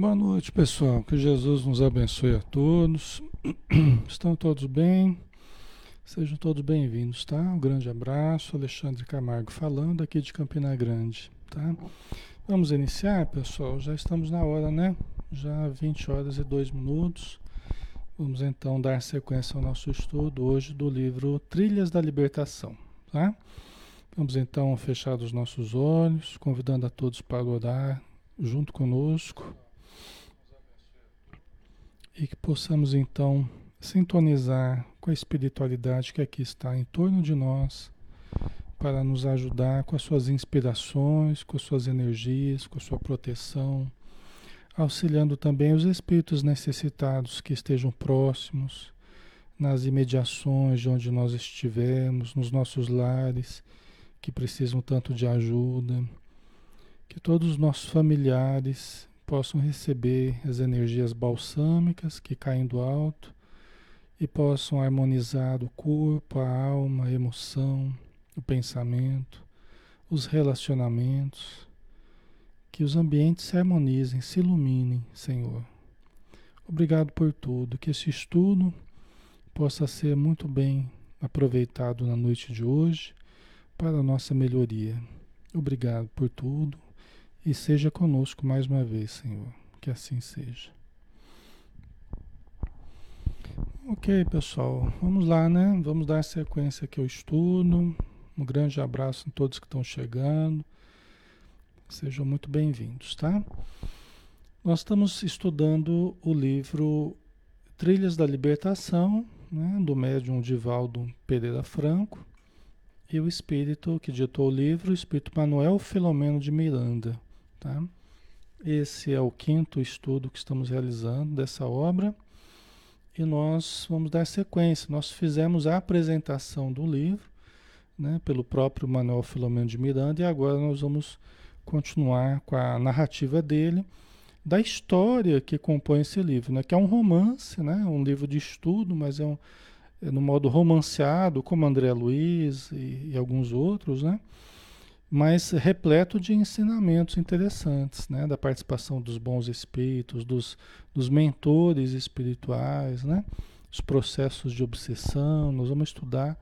Boa noite, pessoal. Que Jesus nos abençoe a todos. Estão todos bem? Sejam todos bem-vindos, tá? Um grande abraço. Alexandre Camargo falando aqui de Campina Grande, tá? Vamos iniciar, pessoal. Já estamos na hora, né? Já 20 horas e 2 minutos. Vamos então dar sequência ao nosso estudo hoje do livro Trilhas da Libertação, tá? Vamos então fechar os nossos olhos, convidando a todos para orar junto conosco e que possamos então sintonizar com a espiritualidade que aqui está em torno de nós para nos ajudar com as suas inspirações, com as suas energias, com a sua proteção, auxiliando também os espíritos necessitados que estejam próximos, nas imediações de onde nós estivermos, nos nossos lares que precisam tanto de ajuda, que todos os nossos familiares possam receber as energias balsâmicas que caem do alto e possam harmonizar o corpo, a alma, a emoção, o pensamento, os relacionamentos, que os ambientes se harmonizem, se iluminem, Senhor. Obrigado por tudo, que esse estudo possa ser muito bem aproveitado na noite de hoje para a nossa melhoria. Obrigado por tudo e seja conosco mais uma vez, Senhor. Que assim seja. Ok, pessoal, vamos lá, né? Vamos dar sequência aqui ao estudo. Um grande abraço a todos que estão chegando. Sejam muito bem-vindos, tá? Nós estamos estudando o livro Trilhas da Libertação, né, do médium Divaldo Pereira Franco, e o espírito que ditou o livro, o espírito Manuel Filomeno de Miranda. Tá? Esse é o quinto estudo que estamos realizando dessa obra e nós vamos dar sequência. Nós fizemos a apresentação do livro né, pelo próprio Manuel Filomeno de Miranda e agora nós vamos continuar com a narrativa dele da história que compõe esse livro, né, que é um romance, né, um livro de estudo, mas é, um, é no modo romanceado, como André Luiz e, e alguns outros, né? Mas repleto de ensinamentos interessantes, né? da participação dos bons espíritos, dos, dos mentores espirituais, né? os processos de obsessão, nós vamos estudar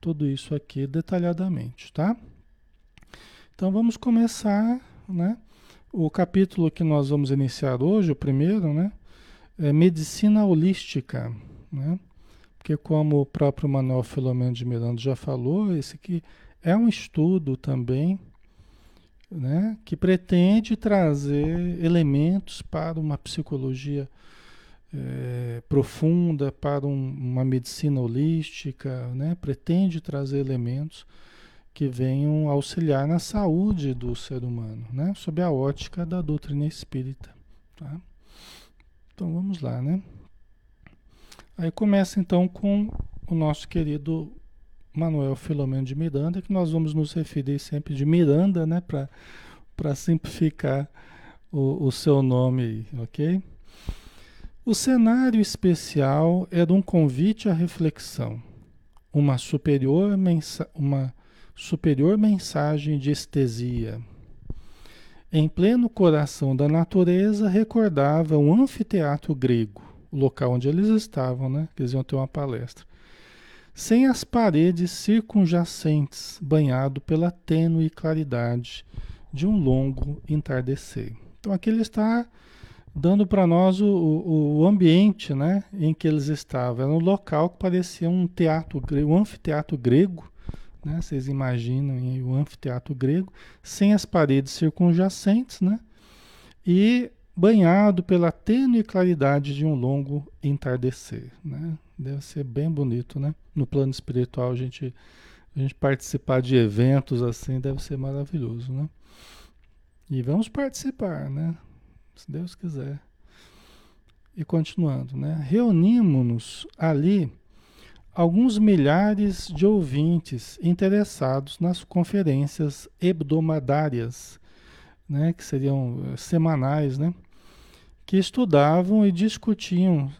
tudo isso aqui detalhadamente, tá? Então vamos começar, né? O capítulo que nós vamos iniciar hoje, o primeiro, né? É medicina holística, né? Porque como o próprio Manuel Filomeno de Miranda já falou, esse aqui é um estudo também né, que pretende trazer elementos para uma psicologia é, profunda, para um, uma medicina holística, né, pretende trazer elementos que venham auxiliar na saúde do ser humano, né, sob a ótica da doutrina espírita. Tá? Então vamos lá, né? Aí começa então com o nosso querido Manuel Filomeno de Miranda, que nós vamos nos referir sempre de Miranda, né, para simplificar o, o seu nome ok? O cenário especial era um convite à reflexão, uma superior, mensa uma superior mensagem de estesia. Em pleno coração da natureza, recordava um anfiteatro grego, o local onde eles estavam, né? Que eles iam ter uma palestra sem as paredes circunjacentes, banhado pela tênue claridade de um longo entardecer. Então aqui ele está dando para nós o, o, ambiente né, em que eles estavam. Era um local que parecia um teatro grego, um anfiteatro grego, né, vocês imaginam o um anfiteatro grego, sem as paredes circunjacentes, né, e banhado pela tênue claridade de um longo entardecer. Né? Deve ser bem bonito, né? No plano espiritual, a gente, a gente participar de eventos assim deve ser maravilhoso, né? E vamos participar, né? Se Deus quiser. E continuando, né? Reunimos-nos ali alguns milhares de ouvintes interessados nas conferências hebdomadárias, né? Que seriam eh, semanais, né? Que estudavam e discutiam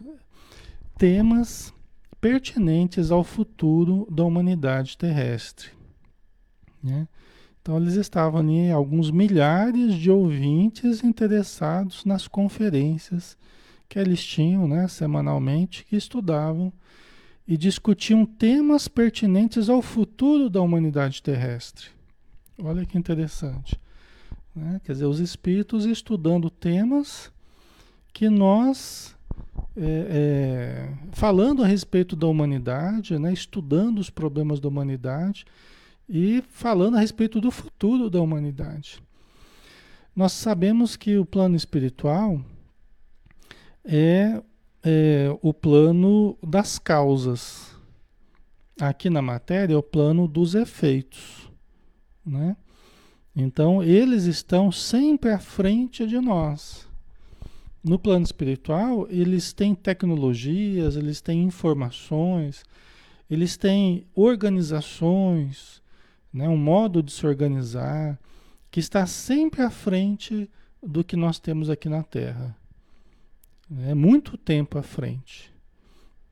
temas pertinentes ao futuro da humanidade terrestre. Né? Então eles estavam ali, alguns milhares de ouvintes interessados nas conferências que eles tinham, né, semanalmente, que estudavam e discutiam temas pertinentes ao futuro da humanidade terrestre. Olha que interessante. Né? Quer dizer, os espíritos estudando temas que nós, é, é, falando a respeito da humanidade, né? estudando os problemas da humanidade e falando a respeito do futuro da humanidade. Nós sabemos que o plano espiritual é é o plano das causas. Aqui na matéria é o plano dos efeitos. Né? Então, eles estão sempre à frente de nós. No plano espiritual, eles têm tecnologias, eles têm informações, eles têm organizações, né? um modo de se organizar que está sempre à frente do que nós temos aqui na Terra. É muito tempo à frente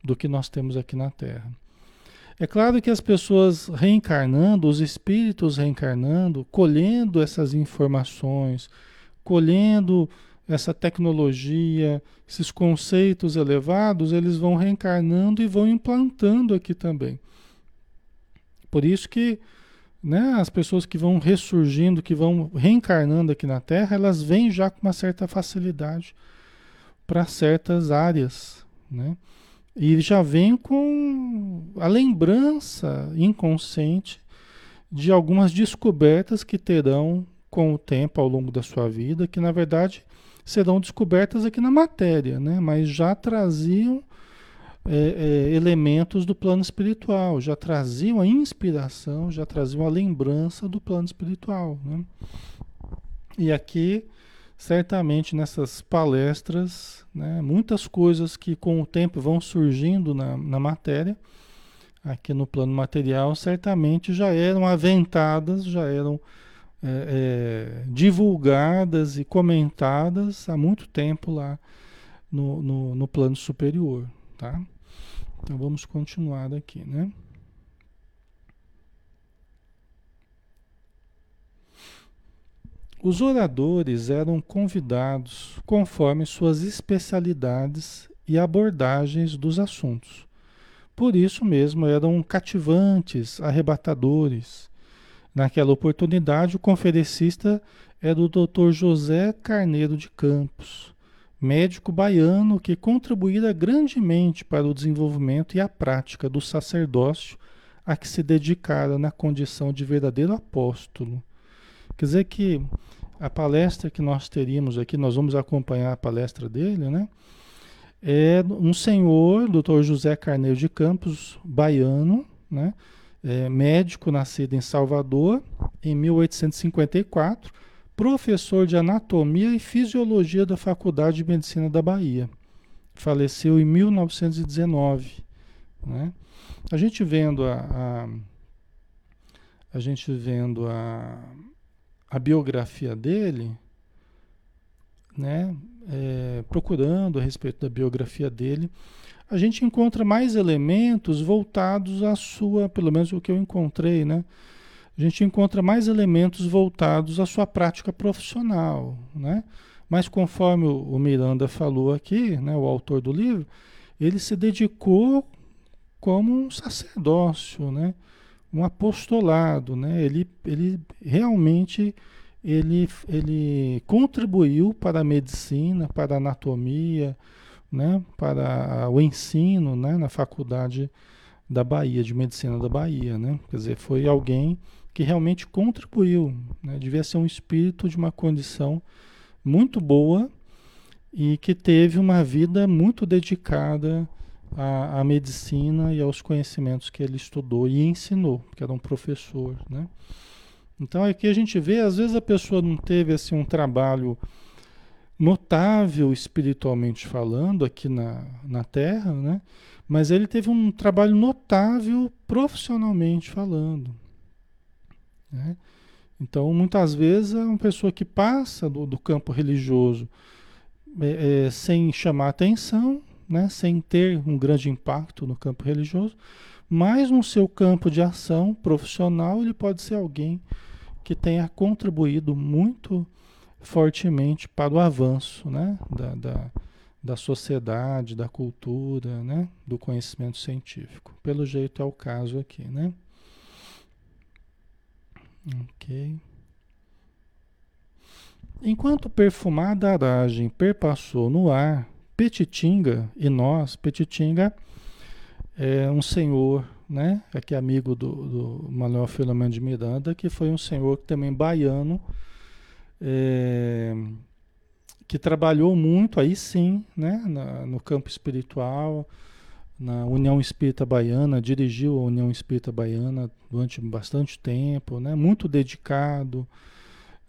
do que nós temos aqui na Terra. É claro que as pessoas reencarnando, os espíritos reencarnando, colhendo essas informações, colhendo essa tecnologia, esses conceitos elevados, eles vão reencarnando e vão implantando aqui também. Por isso que né, as pessoas que vão ressurgindo, que vão reencarnando aqui na Terra, elas vêm já com uma certa facilidade para certas áreas, né? E já vem com a lembrança inconsciente de algumas descobertas que terão com o tempo ao longo da sua vida, que na verdade serão descobertas aqui na matéria, né? mas já traziam é, é, elementos do plano espiritual, já traziam a inspiração, já traziam a lembrança do plano espiritual. Né? E aqui certamente nessas palestras, né, muitas coisas que com o tempo vão surgindo na, na matéria, aqui no plano material, certamente já eram aventadas, já eram é, é, divulgadas e comentadas há muito tempo lá no, no, no plano superior, tá? Então vamos continuar aqui, né? Os oradores eram convidados conforme suas especialidades e abordagens dos assuntos. Por isso mesmo eram cativantes, arrebatadores. Naquela oportunidade, o conferencista era o Dr. José Carneiro de Campos, médico baiano que contribuíra grandemente para o desenvolvimento e a prática do sacerdócio a que se dedicara na condição de verdadeiro apóstolo. Quer dizer que a palestra que nós teríamos aqui, nós vamos acompanhar a palestra dele, né? É um senhor, doutor José Carneiro de Campos, baiano, né? É, médico nascido em Salvador em 1854, professor de anatomia e fisiologia da Faculdade de Medicina da Bahia. Faleceu em 1919. Né? A gente vendo a, a, a gente vendo a, a biografia dele, né, é, procurando a respeito da biografia dele, a gente encontra mais elementos voltados à sua, pelo menos o que eu encontrei, né? A gente encontra mais elementos voltados à sua prática profissional, né? Mas conforme o, Miranda falou aqui, né, o autor do livro, ele se dedicou como um sacerdócio, né? um apostolado, né? Ele, ele realmente ele, ele contribuiu para a medicina, para a anatomia, né? Para o ensino, né? Na faculdade da Bahia, de medicina da Bahia, né? Quer dizer, foi alguém que realmente contribuiu, né? Devia ser um espírito de uma condição muito boa e que teve uma vida muito dedicada à, à, medicina e aos conhecimentos que ele estudou e ensinou, que era um professor, né? Então aqui a gente vê, às vezes a pessoa não teve assim um trabalho notável espiritualmente falando aqui na, na Terra, né? Mas ele teve um trabalho notável profissionalmente falando. Né? Então, muitas vezes, é uma pessoa que passa do, do campo religioso é, é, sem chamar atenção, né, sem ter um grande impacto no campo religioso, mas no seu campo de ação profissional ele pode ser alguém que tenha contribuído muito fortemente para o avanço né? da, da, da sociedade, da cultura, né? do conhecimento científico. Pelo jeito é o caso aqui, né? Ok. Enquanto perfumada aragem perpassou no ar, Petitinga e nós, Petitinga é um senhor, né? Aqui amigo do, do Manuel Filomeno de Miranda, que foi um senhor também baiano, é, que trabalhou muito aí sim, né? Na, no campo espiritual, na União Espírita Baiana, dirigiu a União Espírita Baiana durante bastante tempo, né? Muito dedicado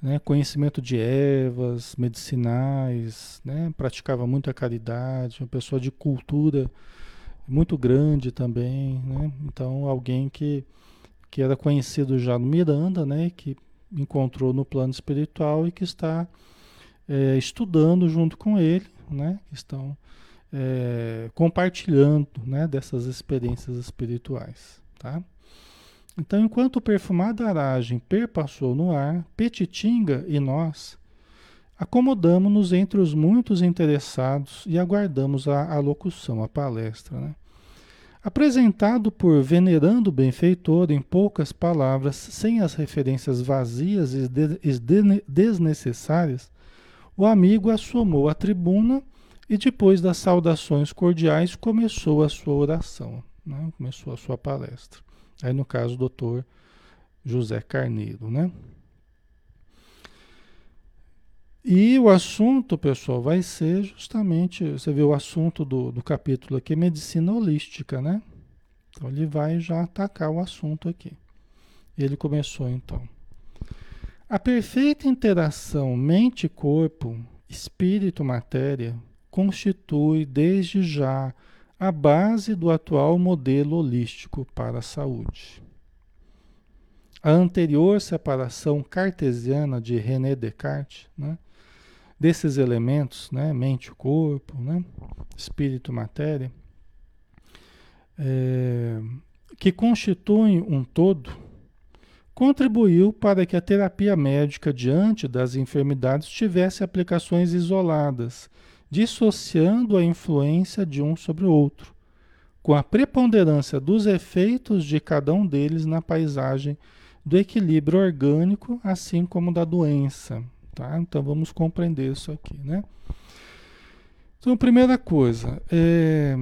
né, conhecimento de ervas medicinais, né, praticava muita caridade, uma pessoa de cultura muito grande também, né, então alguém que, que era conhecido já no Miranda, né, que encontrou no plano espiritual e que está é, estudando junto com ele, né, estão é, compartilhando né, dessas experiências espirituais, tá? Então, enquanto o perfumado aragem perpassou no ar, Petitinga e nós acomodamos-nos entre os muitos interessados e aguardamos a alocução, a palestra. Né? Apresentado por venerando benfeitor em poucas palavras, sem as referências vazias e desnecessárias, o amigo assomou a tribuna e depois das saudações cordiais começou a sua oração, né? começou a sua palestra. Aí no caso, o doutor José Carneiro, né? E o assunto, pessoal, vai ser justamente, você vê o assunto do, do capítulo aqui, medicina holística, né? Então ele vai já atacar o assunto aqui. Ele começou então. A perfeita interação mente-corpo, espírito-matéria, constitui desde já a base do atual modelo holístico para a saúde. A anterior separação cartesiana de René Descartes, né, desses elementos, né, mente corpo, né, espírito matéria, é, que constituem um todo, contribuiu para que a terapia médica diante das enfermidades tivesse aplicações isoladas dissociando a influência de um sobre o outro, com a preponderância dos efeitos de cada um deles na paisagem do equilíbrio orgânico, assim como da doença. Tá? Então vamos compreender isso aqui. Né? Então, primeira coisa, é,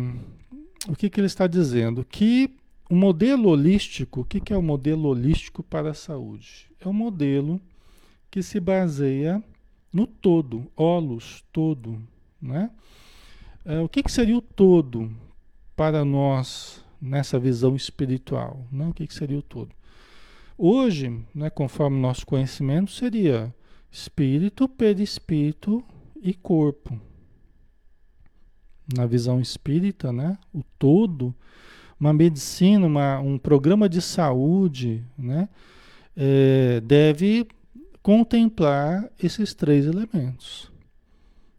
o que, que ele está dizendo? Que o modelo holístico, o que, que é o modelo holístico para a saúde? É um modelo que se baseia no todo, holos, todo, né? É, o que, que, seria o todo para nós nessa visão espiritual? Né? O que, que seria o todo? Hoje, né, conforme nosso conhecimento, seria espírito, perispírito e corpo. Na visão espírita, né, o todo, uma medicina, uma, um programa de saúde, né, é, deve contemplar esses três elementos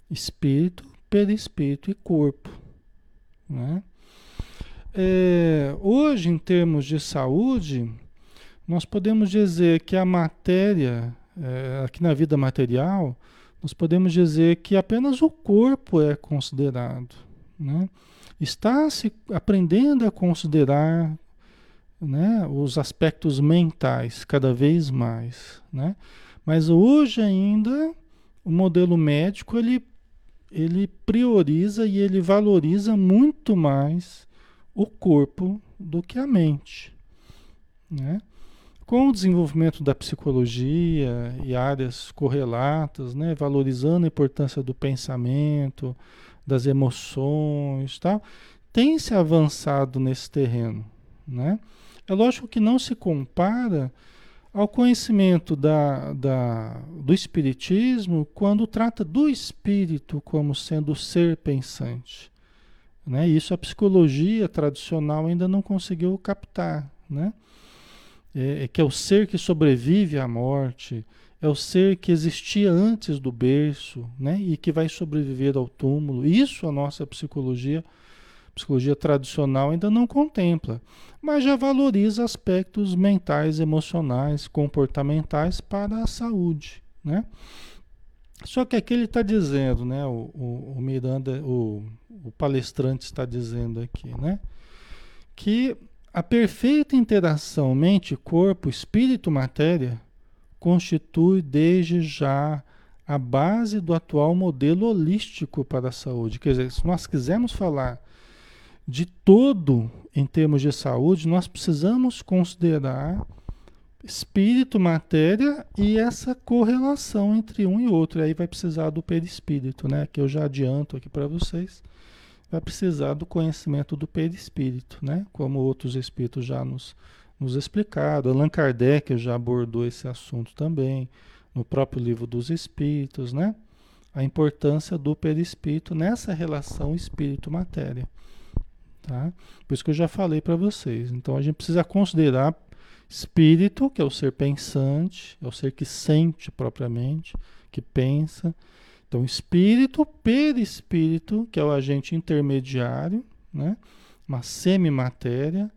espírito, perispírito e corpo. Né? É, hoje, em termos de saúde, nós podemos dizer que a matéria, é, aqui na vida material, nós podemos dizer que apenas o corpo é considerado. Né? Está se aprendendo a considerar né, os aspectos mentais cada vez mais. Né? Mas hoje ainda o modelo médico ele ele prioriza e ele valoriza muito mais o corpo do que a mente. Né? Com o desenvolvimento da psicologia e áreas correlatas, né, valorizando a importância do pensamento, das emoções, tal, tem se avançado nesse terreno, né? É lógico que não se compara ao conhecimento da, da, do Espiritismo quando trata do espírito como sendo o ser pensante. Né? Isso a psicologia tradicional ainda não conseguiu captar. Né? É, é que é o ser que sobrevive à morte, é o ser que existia antes do berço né? e que vai sobreviver ao túmulo. Isso a nossa psicologia psicologia tradicional ainda não contempla, mas já valoriza aspectos mentais, emocionais, comportamentais para a saúde, né? Só que aqui ele está dizendo, né? O, o, o Miranda, o, o palestrante está dizendo aqui, né? Que a perfeita interação mente-corpo, espírito-matéria constitui desde já a base do atual modelo holístico para a saúde. Quer dizer, se nós quisermos falar de todo em termos de saúde, nós precisamos considerar espírito, matéria e essa correlação entre um e outro. Aí vai precisar do perispírito, né? Que eu já adianto aqui para vocês. Vai precisar do conhecimento do perispírito, né? Como outros espíritos já nos, nos explicaram. Allan Kardec já abordou esse assunto também no próprio livro dos espíritos, né? A importância do perispírito nessa relação espírito-matéria. Tá? Por isso que eu já falei para vocês. Então a gente precisa considerar espírito, que é o ser pensante, é o ser que sente propriamente, que pensa. Então, espírito, perispírito, que é o agente intermediário, né? uma semimatéria,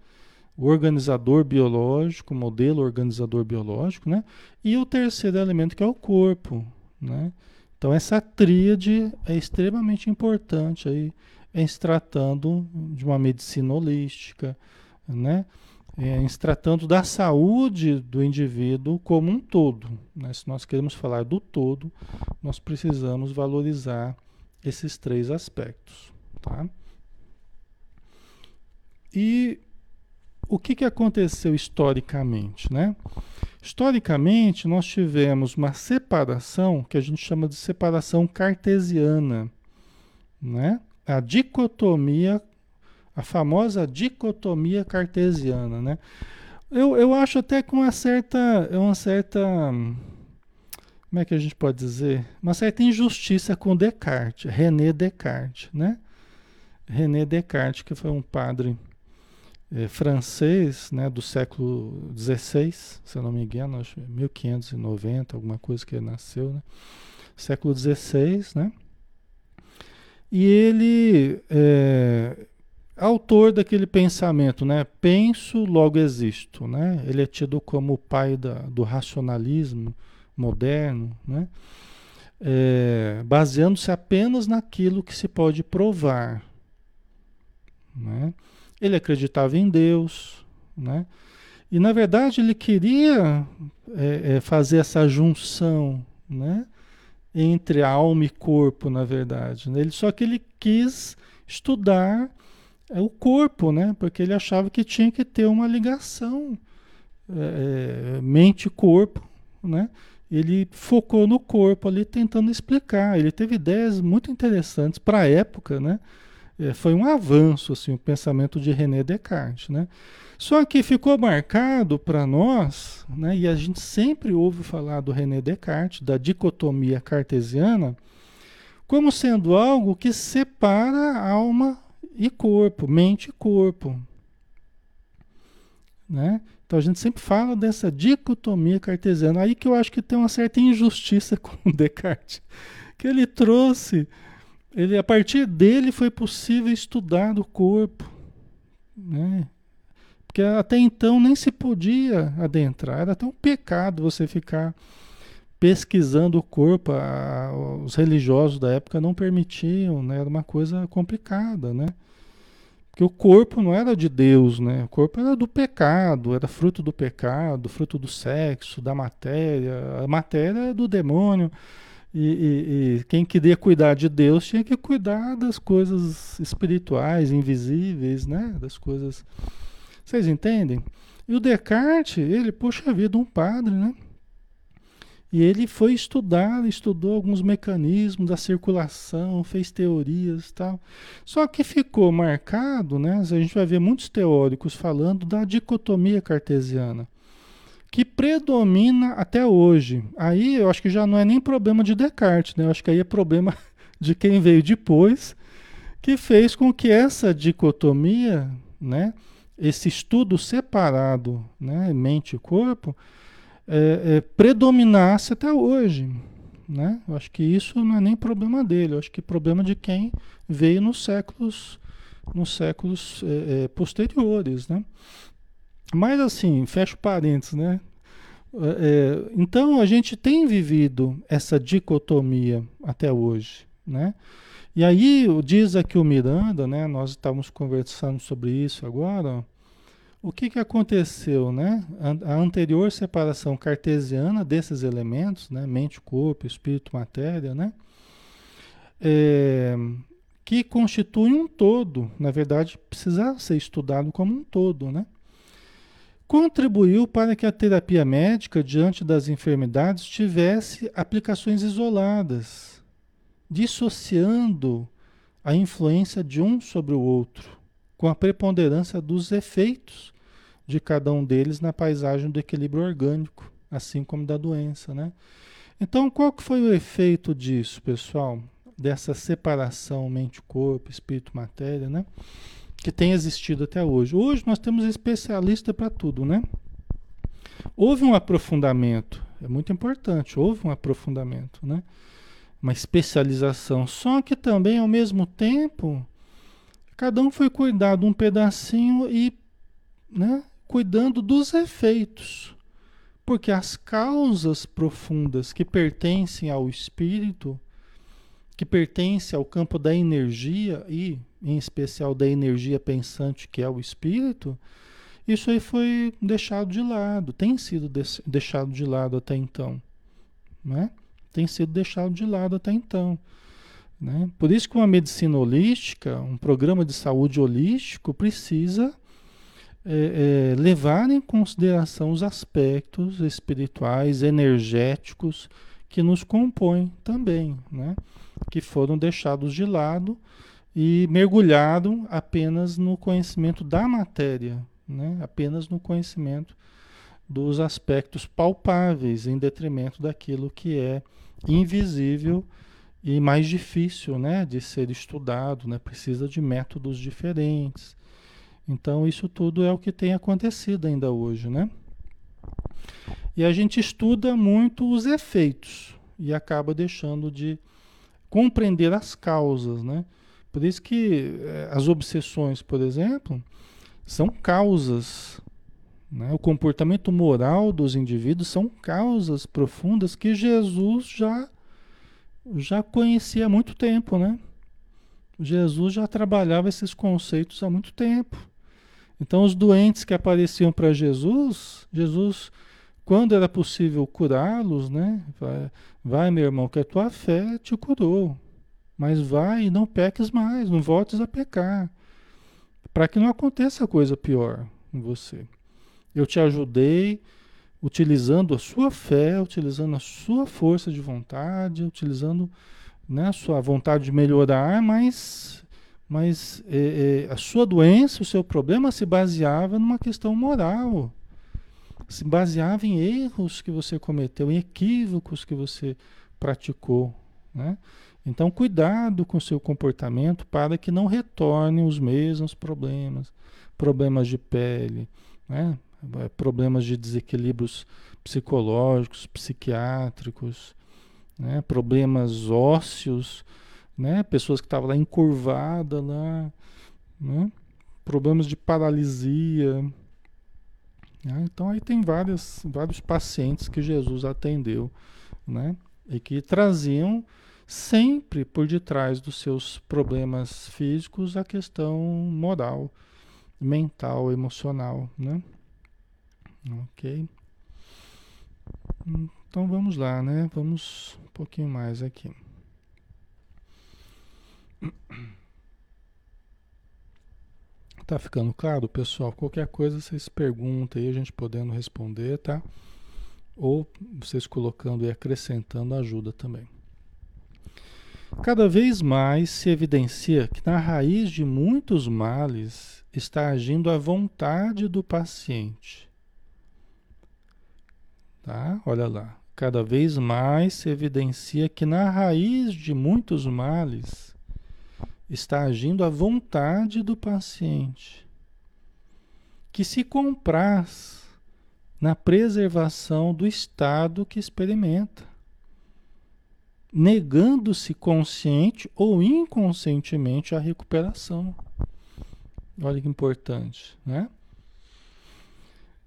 o organizador biológico, modelo organizador biológico, né? E o terceiro elemento que é o corpo, né? Então essa tríade é extremamente importante aí em se tratando de uma medicina holística, né? É, em se tratando da saúde do indivíduo como um todo. Né? Se nós queremos falar do todo, nós precisamos valorizar esses três aspectos. Tá? E o que, que aconteceu historicamente? Né? Historicamente, nós tivemos uma separação que a gente chama de separação cartesiana. Né? a dicotomia, a famosa dicotomia cartesiana, né? Eu, eu acho até com uma certa, uma certa, como é que a gente pode dizer? Uma certa injustiça com Descartes, René Descartes, né? René Descartes, que foi um padre eh, francês, né, do século XVI, se eu não me engano, acho 1590, alguma coisa que ele nasceu, né? Século XVI, né? E ele é autor daquele pensamento, né? Penso, logo existo, né? Ele é tido como o pai da, do racionalismo moderno, né? É, baseando-se apenas naquilo que se pode provar, né? Ele acreditava em Deus, né? E na verdade ele queria é, é, fazer essa junção, né? entre alma e corpo, na verdade. Né? Ele, só que ele quis estudar o corpo, né? porque ele achava que tinha que ter uma ligação é, é mente-corpo. Né? Ele focou no corpo ali tentando explicar. Ele teve ideias muito interessantes para a época, né? É, foi um avanço assim, o pensamento de René Descartes. Né? Só que ficou marcado para nós, né, e a gente sempre ouve falar do René Descartes, da dicotomia cartesiana, como sendo algo que separa alma e corpo, mente e corpo. Né? Então a gente sempre fala dessa dicotomia cartesiana, aí que eu acho que tem uma certa injustiça com Descartes, que ele trouxe, ele a partir dele foi possível estudar o corpo, né? Porque até então nem se podia adentrar, era até um pecado você ficar pesquisando o corpo, a, os religiosos da época não permitiam, né? Era uma coisa complicada, né? Porque o corpo não era de Deus, né? O corpo era do pecado, era fruto do pecado, fruto do sexo, da matéria. A matéria é do demônio. E, e, e, quem queria cuidar de Deus tinha que cuidar das coisas espirituais, invisíveis, né? Das coisas vocês entendem? E o Descartes, ele, poxa vida, um padre, né? E ele foi estudar, estudou alguns mecanismos da circulação, fez teorias e tal. Só que ficou marcado, né? A gente vai ver muitos teóricos falando da dicotomia cartesiana, que predomina até hoje. Aí eu acho que já não é nem problema de Descartes, né? Eu acho que aí é problema de quem veio depois, que fez com que essa dicotomia, né? esse estudo separado, né, mente e corpo, é, é, predominasse até hoje. Né? Eu acho que isso não é nem problema dele, eu acho que é problema de quem veio nos séculos nos séculos é, é, posteriores, né? Mas assim, fecho parênteses, né? É, então a gente tem vivido essa dicotomia até hoje, né? E aí diz aqui o Miranda, né? Nós estávamos conversando sobre isso agora. O que, que aconteceu, né? A, anterior separação cartesiana desses elementos, né? Mente, corpo, espírito, matéria, né? É, que constitui um todo, na verdade, precisa ser estudado como um todo, né? Contribuiu para que a terapia médica, diante das enfermidades, tivesse aplicações isoladas, dissociando a influência de um sobre o outro, com a preponderância dos efeitos de cada um deles na paisagem do equilíbrio orgânico, assim como da doença, né? Então, qual que foi o efeito disso, pessoal? Dessa separação mente-corpo, espírito-matéria, né? Que tem existido até hoje. Hoje nós temos especialista para tudo, né? Houve um aprofundamento, é muito importante, houve um aprofundamento, né? Uma especialização, só que também ao mesmo tempo cada um foi cuidar de um pedacinho e né, cuidando dos efeitos. Porque as causas profundas que pertencem ao espírito, que pertencem ao campo da energia e, em especial, da energia pensante que é o espírito, isso aí foi deixado de lado, tem sido deixado de lado até então. Né? Tem sido deixado de lado até então. Né? Por isso que uma medicina holística, um programa de saúde holístico, precisa é, é, levar em consideração os aspectos espirituais, energéticos que nos compõem também, né? que foram deixados de lado e mergulhado apenas no conhecimento da matéria, né? apenas no conhecimento dos aspectos palpáveis, em detrimento daquilo que é invisível e mais difícil né? de ser estudado, né? precisa de métodos diferentes então, isso tudo é o que tem acontecido ainda hoje, né? E a gente estuda muito os efeitos e acaba deixando de compreender as causas, né? Por isso que eh, as obsessões, por exemplo, são causas. Né? O comportamento moral dos indivíduos são causas profundas que Jesus já, já conhecia há muito tempo, né? Jesus já trabalhava esses conceitos há muito tempo. Então, os doentes que apareciam para Jesus, Jesus, quando era possível curá-los, né? Vai, vai, meu irmão, que a tua fé te curou. Mas vai e não peques mais, não voltes a pecar. Para que não aconteça coisa pior em você. Eu te ajudei utilizando a sua fé, utilizando a sua força de vontade, utilizando né, a sua vontade de melhorar, mas mas é, é, a sua doença, o seu problema se baseava numa questão moral. Se baseava em erros que você cometeu, em equívocos que você praticou. Né? Então, cuidado com o seu comportamento para que não retornem os mesmos problemas. Problemas de pele, né? problemas de desequilíbrios psicológicos, psiquiátricos, né? problemas ósseos né? Pessoas que estavam lá encurvadas lá, né? Problemas de paralisia. Né? Então aí tem várias, vários pacientes que Jesus atendeu, né? E que traziam sempre por detrás dos seus problemas físicos a questão moral, mental, emocional, né? Ok. Então vamos lá, né? Vamos um pouquinho mais aqui. Tá ficando claro, pessoal? Qualquer coisa vocês perguntam aí, a gente podendo responder, tá? Ou vocês colocando e acrescentando ajuda também. Cada vez mais se evidencia que na raiz de muitos males está agindo a vontade do paciente. Tá? Olha lá. Cada vez mais se evidencia que na raiz de muitos males está agindo à vontade do paciente, que se compraz na preservação do estado que experimenta, negando-se consciente ou inconscientemente a recuperação. Olha que importante, né?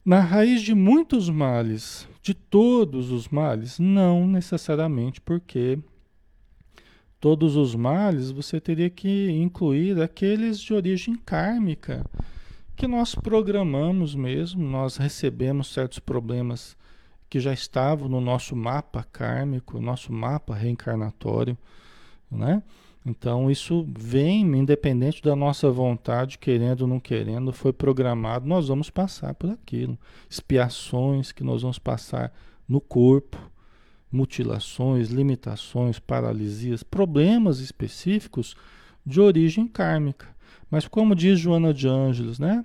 Na raiz de muitos males, de todos os males, não necessariamente, porque todos os males você teria que incluir aqueles de origem kármica, que nós programamos mesmo, nós recebemos certos problemas que já estavam no nosso mapa kármico, nosso mapa reencarnatório, né? Então isso vem independente da nossa vontade, querendo ou não querendo, foi programado, nós vamos passar por aquilo. Expiações que nós vamos passar no corpo, mutilações, limitações, paralisias, problemas específicos de origem kármica. Mas como diz Joana de Ângeles, né,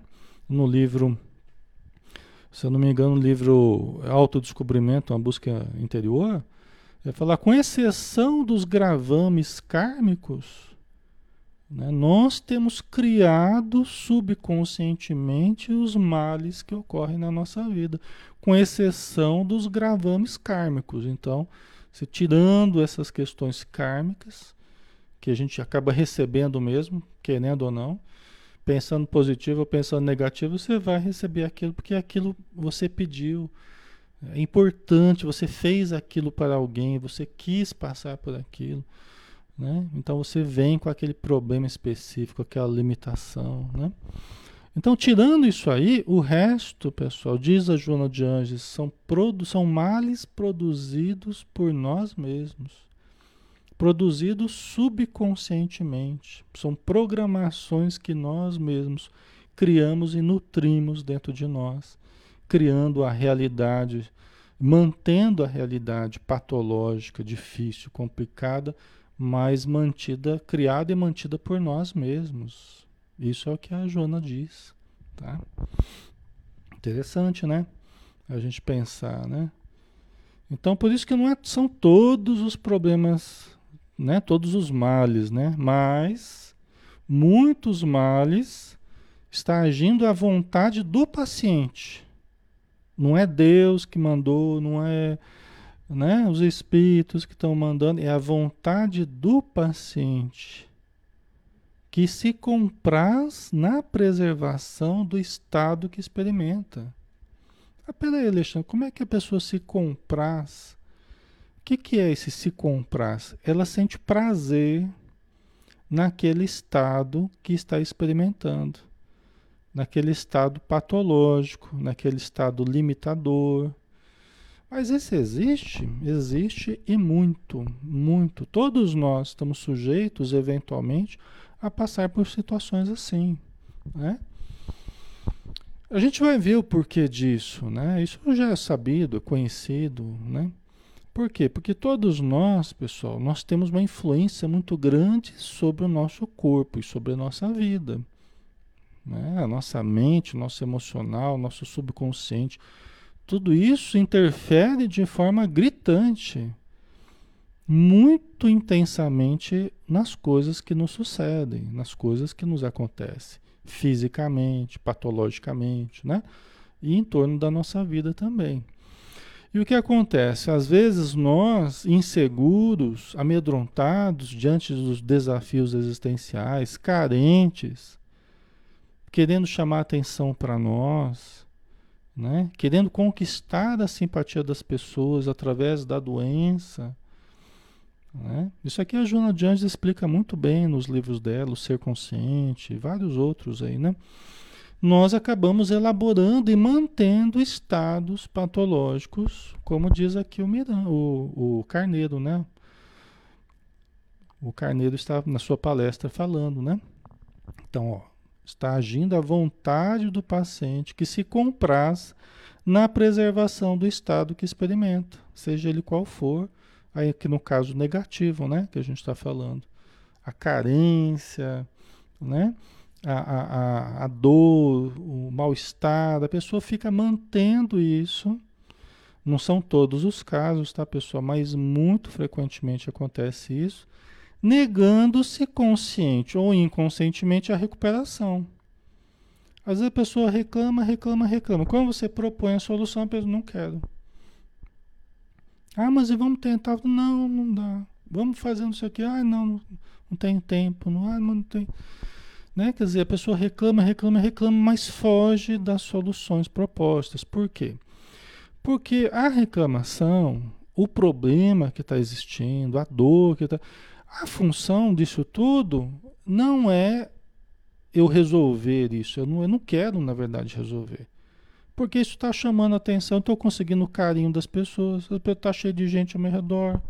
no livro, se eu não me engano, no livro Autodescobrimento, uma busca interior, é falar, com exceção dos gravames kármicos, né, nós temos criado subconscientemente os males que ocorrem na nossa vida, com exceção dos gravames kármicos. Então, se tirando essas questões kármicas, que a gente acaba recebendo mesmo, querendo ou não, pensando positivo ou pensando negativo, você vai receber aquilo porque aquilo você pediu é importante, você fez aquilo para alguém, você quis passar por aquilo. Né? Então você vem com aquele problema específico, aquela limitação. Né? Então, tirando isso aí, o resto, pessoal, diz a Joana de Anjos, são, produ são males produzidos por nós mesmos. Produzidos subconscientemente. São programações que nós mesmos criamos e nutrimos dentro de nós criando a realidade, mantendo a realidade patológica, difícil, complicada, mas mantida, criada e mantida por nós mesmos. Isso é o que a Joana diz, tá? Interessante, né? A gente pensar, né? Então, por isso que não é, são todos os problemas, né? Todos os males, né? Mas muitos males está agindo à vontade do paciente. Não é Deus que mandou, não é né, os espíritos que estão mandando, é a vontade do paciente que se compraz na preservação do estado que experimenta. Ah, peraí, Alexandre, como é que a pessoa se compraz? O que, que é esse se compraz? Ela sente prazer naquele estado que está experimentando naquele estado patológico, naquele estado limitador. Mas esse existe, existe e muito, muito. Todos nós estamos sujeitos, eventualmente, a passar por situações assim, né? A gente vai ver o porquê disso, né? Isso já é sabido, conhecido, né? Por quê? Porque todos nós, pessoal, nós temos uma influência muito grande sobre o nosso corpo e sobre a nossa vida. Né? A nossa mente, nosso emocional, nosso subconsciente, tudo isso interfere de forma gritante, muito intensamente nas coisas que nos sucedem, nas coisas que nos acontecem, fisicamente, patologicamente, né? E em torno da nossa vida também. E o que acontece? Às vezes nós, inseguros, amedrontados diante dos desafios existenciais, carentes, querendo chamar atenção para nós, né? querendo conquistar a simpatia das pessoas através da doença. Né? Isso aqui a Joana de Anjos explica muito bem nos livros dela, o Ser Consciente, e vários outros aí, né? Nós acabamos elaborando e mantendo estados patológicos, como diz aqui o, Miran, o, o Carneiro, né? O Carneiro está na sua palestra falando, né? Então, ó, Está agindo à vontade do paciente que se compraz na preservação do estado que experimenta, seja ele qual for, aí aqui no caso negativo, né, que a gente está falando, a carência, né, a, a, a dor, o mal-estar, a pessoa fica mantendo isso. Não são todos os casos, tá, pessoal? Mas muito frequentemente acontece isso negando-se consciente ou inconscientemente a recuperação. Às vezes a pessoa reclama, reclama, reclama. Quando você propõe a solução, a pessoa não quer. Ah, mas vamos tentar. Não, não dá. Vamos fazer não sei o. Ah, não, não tem tempo. Não, ah, não tem. Né? Quer dizer, a pessoa reclama, reclama, reclama, mas foge das soluções propostas. Por quê? Porque a reclamação, o problema que está existindo, a dor que está. A função disso tudo não é eu resolver isso. Eu não, eu não quero, na verdade, resolver. Porque isso está chamando atenção, estou conseguindo o carinho das pessoas, está cheio de gente ao meu redor.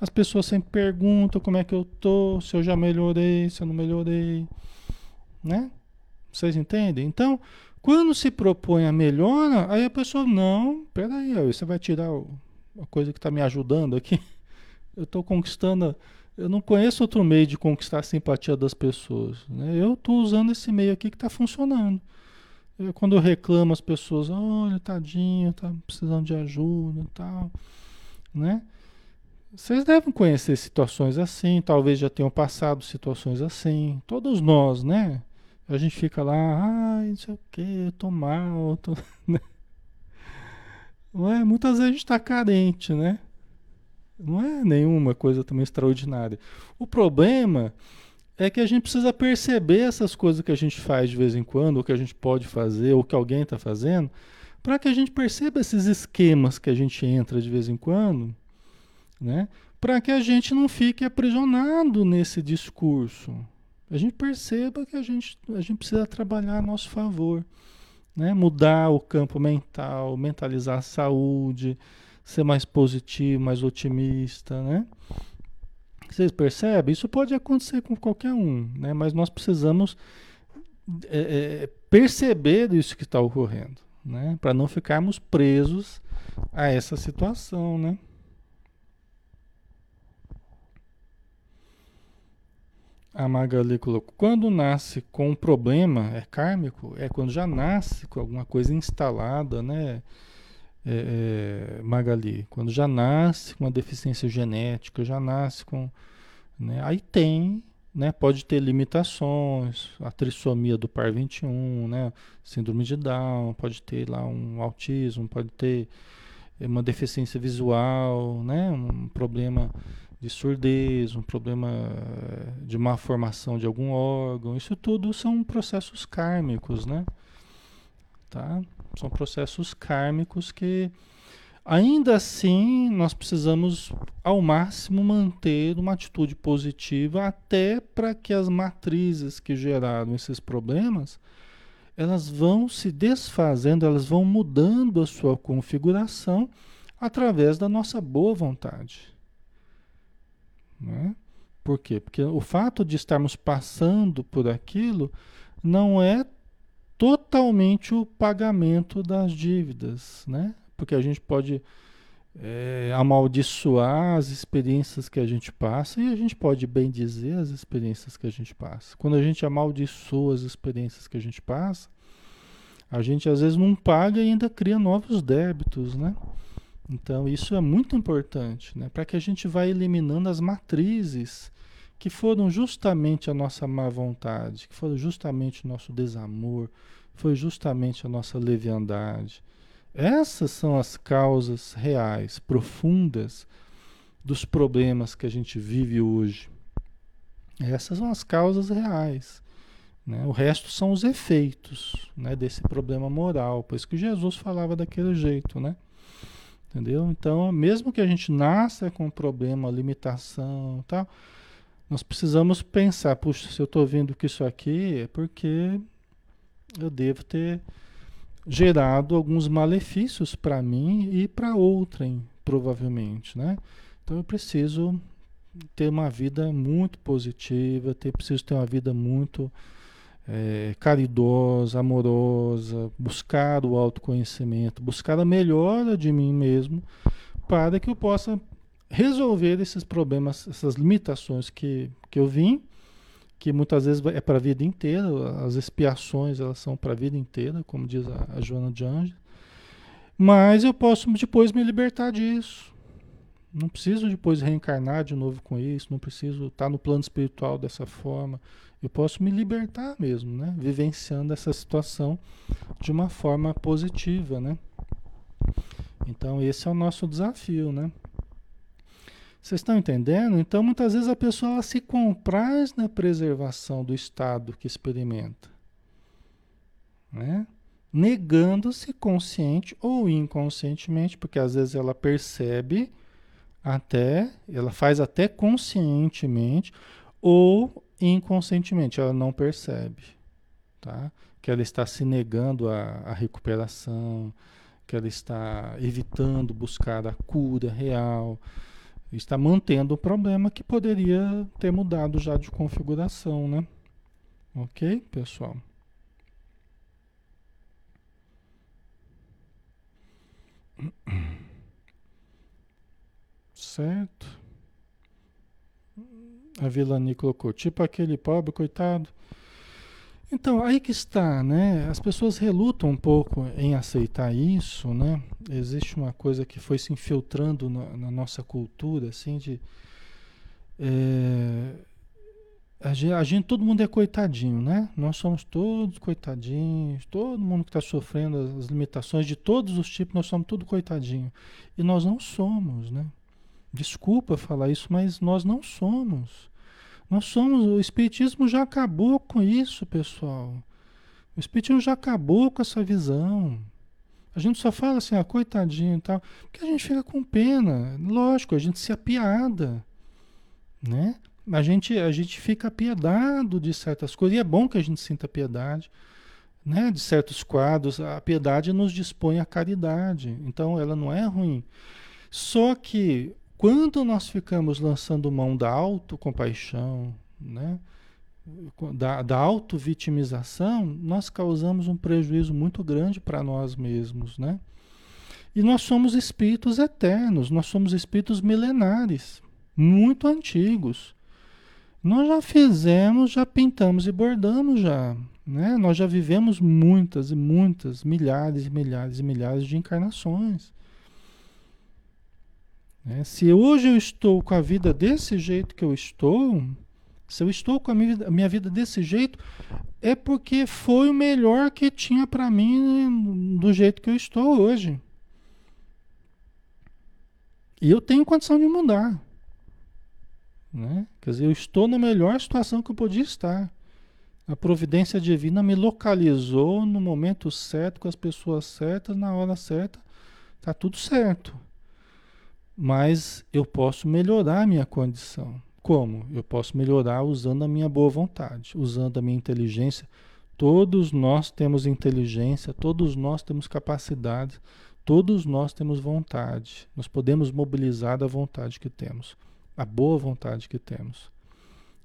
As pessoas sempre perguntam como é que eu tô, se eu já melhorei, se eu não melhorei, né? Vocês entendem? Então, quando se propõe a melhora, aí a pessoa, não, peraí, você vai tirar a coisa que está me ajudando aqui. Eu estou conquistando, eu não conheço outro meio de conquistar a simpatia das pessoas. Né? Eu estou usando esse meio aqui que está funcionando. Eu, quando eu reclamo, as pessoas, olha, tadinho, tá precisando de ajuda e tal, né? Vocês devem conhecer situações assim, talvez já tenham passado situações assim. Todos nós, né? A gente fica lá, ai, não sei o que, eu tô mal, tô... Né? Não é? Muitas vezes a gente está carente, né? Não é nenhuma coisa também extraordinária. O problema é que a gente precisa perceber essas coisas que a gente faz de vez em quando, ou que a gente pode fazer, ou que alguém está fazendo, para que a gente perceba esses esquemas que a gente entra de vez em quando né? Para que a gente não fique aprisionado nesse discurso. A gente perceba que a gente, a gente precisa trabalhar a nosso favor, né? Mudar o campo mental, mentalizar a saúde, ser mais positivo, mais otimista, né? Vocês percebem? Isso pode acontecer com qualquer um, né? Mas nós precisamos é, é, perceber isso que está ocorrendo, né? Para não ficarmos presos a essa situação, né? A Magali colocou, quando nasce com um problema, é kármico, é quando já nasce com alguma coisa instalada, né? É, é, Magali, quando já nasce com uma deficiência genética, já nasce com. Né, aí tem, né, pode ter limitações, a trissomia do par 21, né, síndrome de Down, pode ter lá um autismo, pode ter uma deficiência visual, né, um problema de surdez, um problema eh, de má formação de algum órgão, isso tudo são processos kármicos, né? Tá? São processos kármicos que ainda assim nós precisamos ao máximo manter uma atitude positiva até para que as matrizes que geraram esses problemas elas vão se desfazendo, elas vão mudando a sua configuração através da nossa boa vontade. Né? Por quê? Porque o fato de estarmos passando por aquilo não é totalmente o pagamento das dívidas, né? Porque a gente pode é, amaldiçoar as experiências que a gente passa e a gente pode bem dizer as experiências que a gente passa. Quando a gente amaldiçoa as experiências que a gente passa, a gente às vezes não paga e ainda cria novos débitos, né? Então, isso é muito importante, né? para que a gente vá eliminando as matrizes que foram justamente a nossa má vontade, que foram justamente o nosso desamor, foi justamente a nossa leviandade. Essas são as causas reais, profundas dos problemas que a gente vive hoje. Essas são as causas reais. Né? O resto são os efeitos né, desse problema moral. Por isso que Jesus falava daquele jeito, né? Entendeu? Então, mesmo que a gente nasça com um problema, limitação tal, nós precisamos pensar, puxa, se eu estou vendo que isso aqui é porque eu devo ter gerado alguns malefícios para mim e para outrem, provavelmente, né? Então eu preciso ter uma vida muito positiva, ter, preciso ter uma vida muito é, caridosa, amorosa, buscar o autoconhecimento, buscar a melhora de mim mesmo, para que eu possa resolver esses problemas, essas limitações que, que eu vim, que muitas vezes é para a vida inteira, as expiações elas são para a vida inteira, como diz a, a Joana de Anjos, mas eu posso depois me libertar disso. Não preciso depois reencarnar de novo com isso, não preciso estar no plano espiritual dessa forma. Eu posso me libertar mesmo, né? Vivenciando essa situação de uma forma positiva, né? Então esse é o nosso desafio, né? Vocês estão entendendo? Então, muitas vezes a pessoa se compraz na preservação do estado que experimenta, né? negando-se consciente ou inconscientemente, porque às vezes ela percebe até, ela faz até conscientemente ou inconscientemente, ela não percebe, tá? Que ela está se negando à, recuperação, que ela está evitando buscar a cura real, está mantendo o problema que poderia ter mudado já de configuração, né? Ok, pessoal? Certo? A Vilani colocou, tipo aquele pobre, coitado. Então, aí que está, né? As pessoas relutam um pouco em aceitar isso, né? Existe uma coisa que foi se infiltrando na, na nossa cultura, assim, de... É, a, gente, a gente, todo mundo é coitadinho, né? Nós somos todos coitadinhos, todo mundo que está sofrendo as limitações de todos os tipos, nós somos tudo coitadinho. E nós não somos, né? Desculpa falar isso, mas nós não somos. Nós somos, o Espiritismo já acabou com isso, pessoal. O Espiritismo já acabou com essa visão. A gente só fala assim, ah, coitadinho e tal, porque a gente fica com pena. Lógico, a gente se apiada, né? A gente, a gente fica apiedado de certas coisas, e é bom que a gente sinta piedade, né? De certos quadros, a piedade nos dispõe à caridade, então ela não é ruim. Só que quando nós ficamos lançando mão da autocompaixão, né? da, da auto-vitimização, nós causamos um prejuízo muito grande para nós mesmos. Né? E nós somos espíritos eternos, nós somos espíritos milenares, muito antigos. Nós já fizemos, já pintamos e bordamos já. Né? Nós já vivemos muitas e muitas, milhares e milhares e milhares de encarnações. Né? Se hoje eu estou com a vida desse jeito que eu estou, se eu estou com a minha, a minha vida desse jeito, é porque foi o melhor que tinha para mim do jeito que eu estou hoje. E eu tenho condição de mudar. Né? Quer dizer, eu estou na melhor situação que eu podia estar. A providência divina me localizou no momento certo, com as pessoas certas, na hora certa. Tá tudo certo. Mas eu posso melhorar a minha condição. Como? Eu posso melhorar usando a minha boa vontade, usando a minha inteligência. Todos nós temos inteligência, todos nós temos capacidade, todos nós temos vontade. Nós podemos mobilizar a vontade que temos, a boa vontade que temos.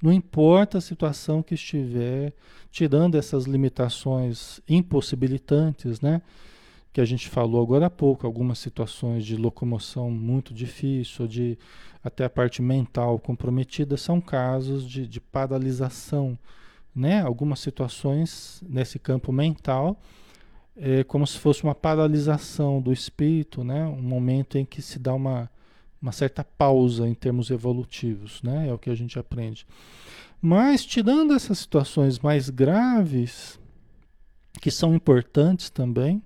Não importa a situação que estiver, tirando essas limitações impossibilitantes, né? Que a gente falou agora há pouco, algumas situações de locomoção muito difícil, de até a parte mental comprometida, são casos de, de paralisação, né? Algumas situações nesse campo mental, é como se fosse uma paralisação do espírito, né? Um momento em que se dá uma, uma certa pausa em termos evolutivos, né? É o que a gente aprende. Mas tirando essas situações mais graves, que são importantes também,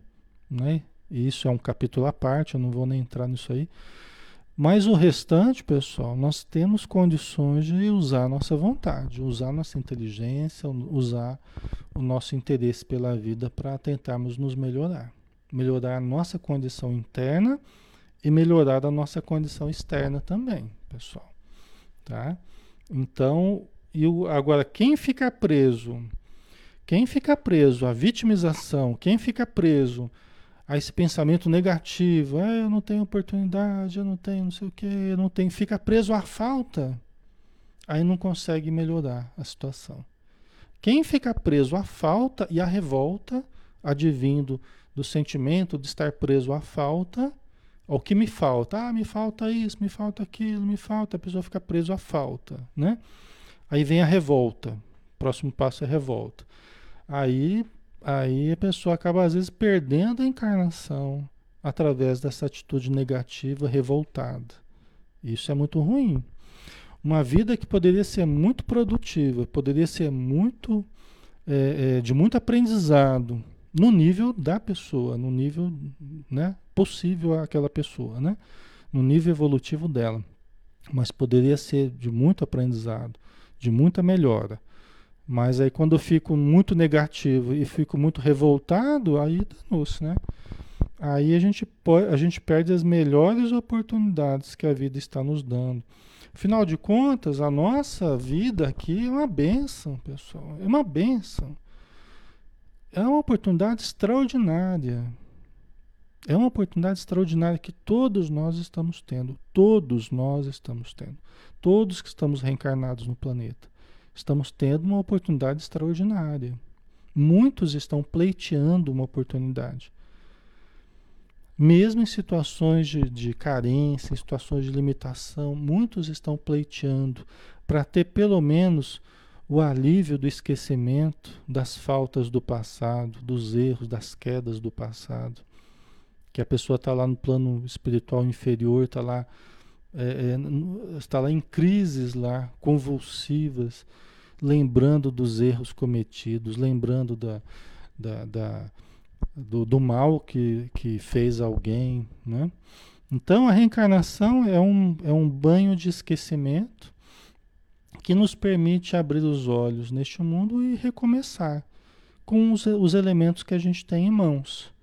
né? Isso é um capítulo à parte, eu não vou nem entrar nisso aí. Mas o restante, pessoal, nós temos condições de usar a nossa vontade, usar a nossa inteligência, usar o nosso interesse pela vida para tentarmos nos melhorar. Melhorar a nossa condição interna e melhorar a nossa condição externa também, pessoal. Tá? Então, e o, agora, quem fica preso, quem fica preso à vitimização, quem fica preso a esse pensamento negativo, ah, eu não tenho oportunidade, eu não tenho não sei o que, eu não tenho, fica preso à falta, aí não consegue melhorar a situação. Quem fica preso à falta e à revolta, advindo do sentimento de estar preso à falta, o que me falta? Ah, me falta isso, me falta aquilo, me falta, a pessoa fica preso à falta, né? Aí vem a revolta. Próximo passo é revolta. Aí aí a pessoa acaba às vezes perdendo a encarnação através dessa atitude negativa, revoltada. Isso é muito ruim. Uma vida que poderia ser muito produtiva, poderia ser muito é, é, de muito aprendizado no nível da pessoa, no nível né, possível àquela pessoa, né, no nível evolutivo dela. mas poderia ser de muito aprendizado, de muita melhora. Mas aí quando eu fico muito negativo e fico muito revoltado, aí danou-se, né? Aí a gente, a gente perde as melhores oportunidades que a vida está nos dando. Afinal de contas, a nossa vida aqui é uma benção, pessoal. É uma benção. É uma oportunidade extraordinária. É uma oportunidade extraordinária que todos nós estamos tendo. Todos nós estamos tendo. Todos que estamos reencarnados no planeta. Estamos tendo uma oportunidade extraordinária. Muitos estão pleiteando uma oportunidade. Mesmo em situações de, de carência, em situações de limitação, muitos estão pleiteando para ter pelo menos o alívio do esquecimento das faltas do passado, dos erros, das quedas do passado. Que a pessoa está lá no plano espiritual inferior, está lá, é, é, está lá em crises lá, convulsivas, lembrando dos erros cometidos, lembrando da, da, da do, do mal que, que fez alguém, né? Então a reencarnação é um, é um banho de esquecimento que nos permite abrir os olhos neste mundo e recomeçar com os, os elementos que a gente tem em mãos.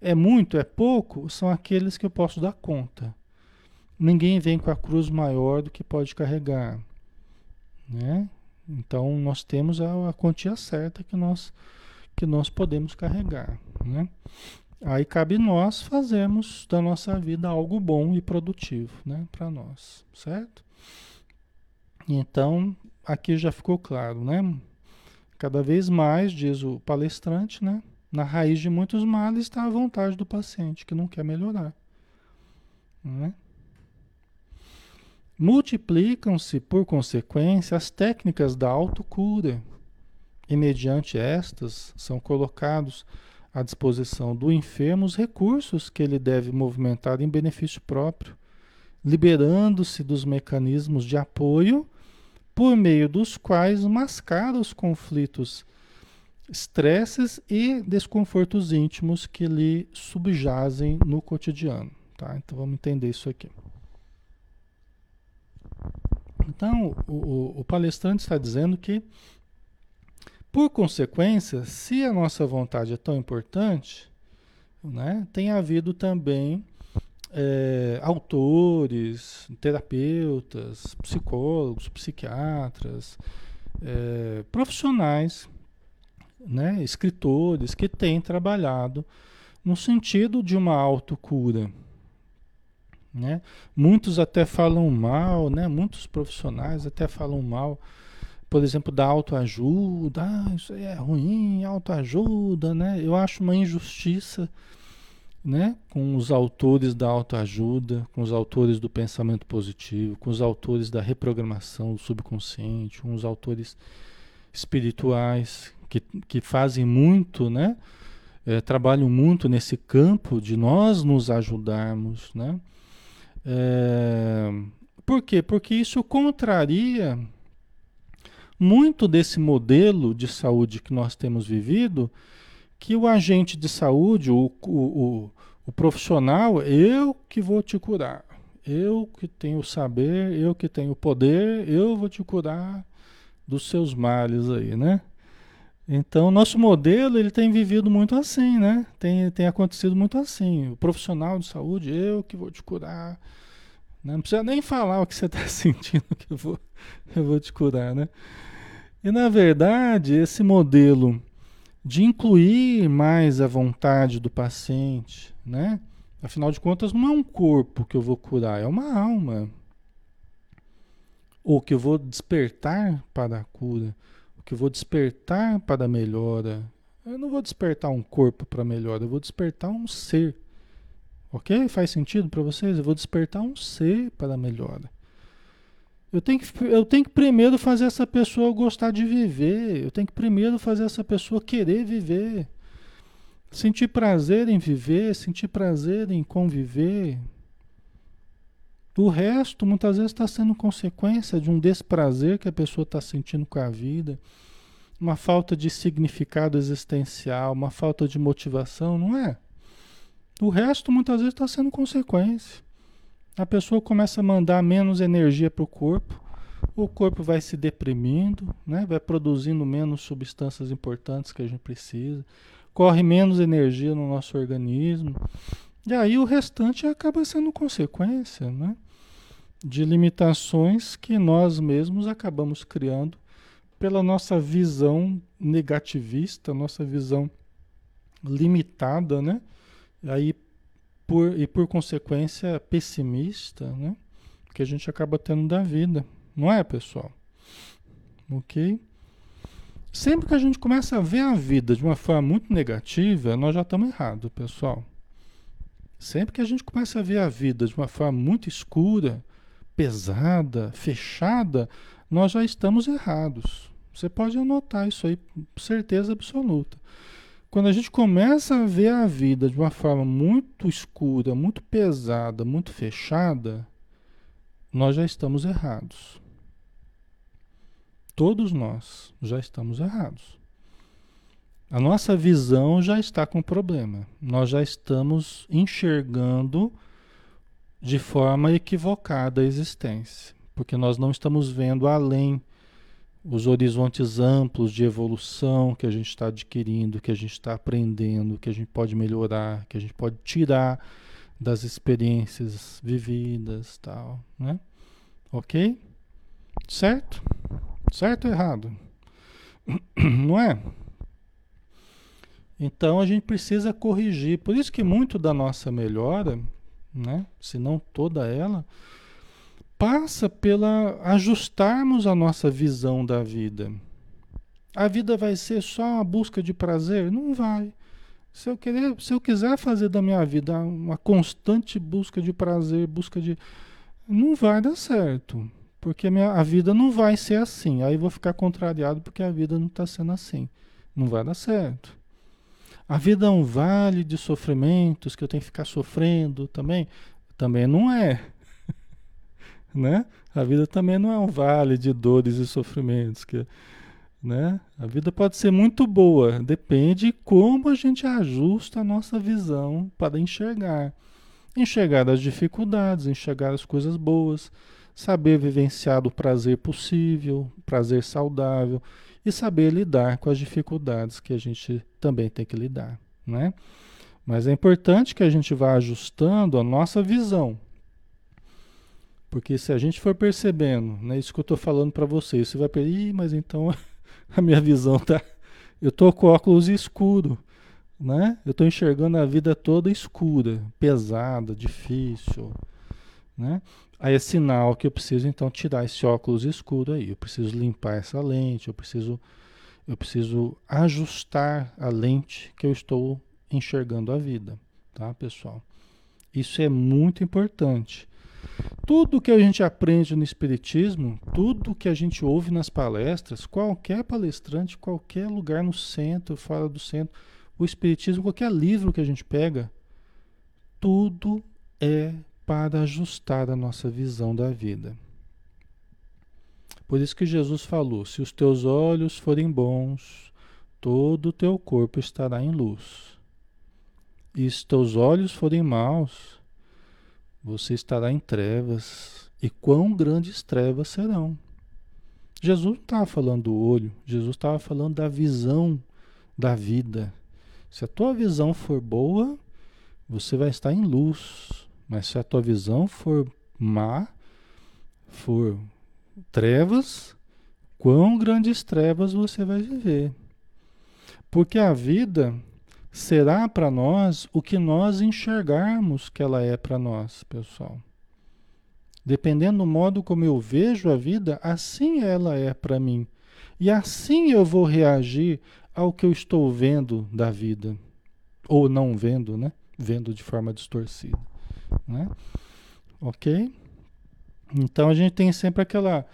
É muito, é pouco, são aqueles que eu posso dar conta. Ninguém vem com a cruz maior do que pode carregar, né? Então nós temos a, a quantia certa que nós que nós podemos carregar. Né? Aí cabe nós fazermos da nossa vida algo bom e produtivo né, para nós, certo? Então, aqui já ficou claro, né? Cada vez mais, diz o palestrante, né? Na raiz de muitos males está a vontade do paciente que não quer melhorar. Né? Multiplicam-se, por consequência, as técnicas da autocura e mediante estas são colocados à disposição do enfermo os recursos que ele deve movimentar em benefício próprio, liberando-se dos mecanismos de apoio por meio dos quais mascara os conflitos, estresses e desconfortos íntimos que lhe subjazem no cotidiano. Tá? Então vamos entender isso aqui. Então, o, o, palestrante está dizendo que por consequência, se a nossa vontade é tão importante, né, tem havido também é, autores, terapeutas, psicólogos, psiquiatras, é, profissionais, né, escritores que têm trabalhado no sentido de uma autocura. Né? Muitos até falam mal, né? muitos profissionais até falam mal por exemplo, da autoajuda, ah, isso é ruim, autoajuda, né? Eu acho uma injustiça, né? Com os autores da autoajuda, com os autores do pensamento positivo, com os autores da reprogramação do subconsciente, com os autores espirituais que, que fazem muito, né? É, trabalham muito nesse campo de nós nos ajudarmos, né? É, por quê? Porque isso contraria muito desse modelo de saúde que nós temos vivido, que o agente de saúde, o, o, o, o profissional, eu que vou te curar, eu que tenho o saber, eu que tenho o poder, eu vou te curar dos seus males aí, né? Então, nosso modelo, ele tem vivido muito assim, né? Tem, tem acontecido muito assim. O profissional de saúde, eu que vou te curar. Né? Não precisa nem falar o que você está sentindo que eu vou, eu vou te curar, né? E na verdade, esse modelo de incluir mais a vontade do paciente, né? Afinal de contas, não é um corpo que eu vou curar, é uma alma. Ou que eu vou despertar para a cura, que eu vou despertar para a melhora. Eu não vou despertar um corpo para a melhora, eu vou despertar um ser. Ok? Faz sentido para vocês? Eu vou despertar um ser para a melhora. Eu tenho, que, eu tenho que primeiro fazer essa pessoa gostar de viver. Eu tenho que primeiro fazer essa pessoa querer viver. Sentir prazer em viver, sentir prazer em conviver. O resto, muitas vezes, está sendo consequência de um desprazer que a pessoa está sentindo com a vida, uma falta de significado existencial, uma falta de motivação, não é? O resto, muitas vezes, está sendo consequência. A pessoa começa a mandar menos energia para o corpo, o corpo vai se deprimindo, né? vai produzindo menos substâncias importantes que a gente precisa, corre menos energia no nosso organismo. E aí o restante acaba sendo consequência né? De limitações que nós mesmos acabamos criando pela nossa visão negativista, nossa visão limitada, né? Aí por, e por consequência pessimista, né? Que a gente acaba tendo da vida, não é, pessoal? Ok? Sempre que a gente começa a ver a vida de uma forma muito negativa, nós já estamos errados, pessoal. Sempre que a gente começa a ver a vida de uma forma muito escura, pesada, fechada, nós já estamos errados. Você pode anotar isso aí, certeza absoluta. Quando a gente começa a ver a vida de uma forma muito escura, muito pesada, muito fechada, nós já estamos errados. Todos nós já estamos errados. A nossa visão já está com problema. Nós já estamos enxergando de forma equivocada a existência, porque nós não estamos vendo além os horizontes amplos de evolução que a gente está adquirindo, que a gente está aprendendo, que a gente pode melhorar, que a gente pode tirar das experiências vividas, tal, né? Ok? Certo? Certo ou errado? Não é? Então a gente precisa corrigir. Por isso que muito da nossa melhora, né, se não toda ela, passa pela ajustarmos a nossa visão da vida. A vida vai ser só uma busca de prazer? Não vai. Se eu, querer, se eu quiser fazer da minha vida uma constante busca de prazer, busca de. Não vai dar certo. Porque a, minha, a vida não vai ser assim. Aí eu vou ficar contrariado porque a vida não está sendo assim. Não vai dar certo. A vida é um vale de sofrimentos que eu tenho que ficar sofrendo também? Também não é né? A vida também não é um vale de dores e sofrimentos, que, né? A vida pode ser muito boa, depende como a gente ajusta a nossa visão para enxergar. Enxergar as dificuldades, enxergar as coisas boas, saber vivenciar o prazer possível, prazer saudável e saber lidar com as dificuldades que a gente também tem que lidar, né? Mas é importante que a gente vá ajustando a nossa visão, porque se a gente for percebendo, né, isso que eu estou falando para vocês, você vai perceber, mas então a minha visão tá. Eu estou com óculos escuro, né? Eu estou enxergando a vida toda escura, pesada, difícil, né? Aí é sinal que eu preciso então tirar esse óculos escuro aí. Eu preciso limpar essa lente, eu preciso, eu preciso ajustar a lente que eu estou enxergando a vida, tá, pessoal? Isso é muito importante. Tudo que a gente aprende no Espiritismo, tudo que a gente ouve nas palestras, qualquer palestrante, qualquer lugar no centro, fora do centro, o Espiritismo, qualquer livro que a gente pega, tudo é para ajustar a nossa visão da vida. Por isso que Jesus falou: se os teus olhos forem bons, todo o teu corpo estará em luz. E se teus olhos forem maus, você estará em trevas, e quão grandes trevas serão. Jesus não estava falando do olho, Jesus estava falando da visão da vida. Se a tua visão for boa, você vai estar em luz. Mas se a tua visão for má, for trevas, quão grandes trevas você vai viver. Porque a vida será para nós o que nós enxergarmos que ela é para nós, pessoal. Dependendo do modo como eu vejo a vida, assim ela é para mim. E assim eu vou reagir ao que eu estou vendo da vida. Ou não vendo, né? Vendo de forma distorcida. Né? Ok? Então a gente tem sempre aquela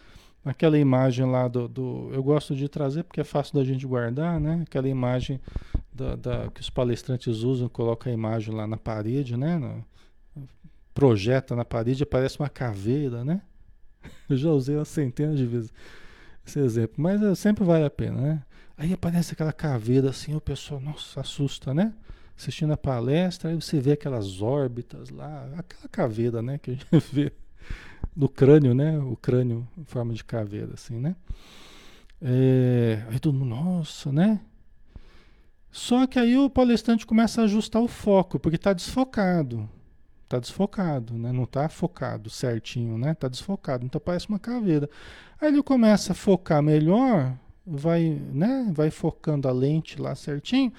aquela imagem lá do, do, Eu gosto de trazer porque é fácil da gente guardar, né? Aquela imagem da, da, que os palestrantes usam, coloca a imagem lá na parede, né? No, projeta na parede, aparece uma caveira, né? Eu já usei uma centena de vezes esse exemplo, mas é, sempre vale a pena, né? Aí aparece aquela caveira assim, o pessoal, nossa, assusta, né? Assistindo a palestra, aí você vê aquelas órbitas lá, aquela caveira, né, que a gente vê do crânio, né, o crânio em forma de caveira, assim, né. É, aí todo mundo, nossa, né? Só que aí o palestrante começa a ajustar o foco, porque está desfocado. Está desfocado, né? Não está focado certinho, né? Está desfocado, então parece uma caveira. Aí ele começa a focar melhor, vai, né? Vai focando a lente lá certinho.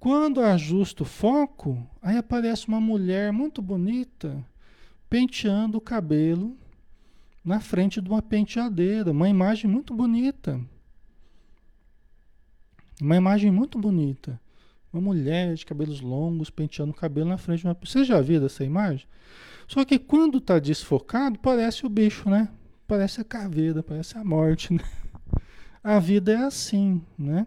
Quando ajusta o foco, aí aparece uma mulher muito bonita penteando o cabelo na frente de uma penteadeira, uma imagem muito bonita. Uma imagem muito bonita. Uma mulher de cabelos longos penteando o cabelo na frente de uma. Você já viu essa imagem? Só que quando está desfocado, parece o bicho, né? Parece a caveira, parece a morte, né? A vida é assim, né?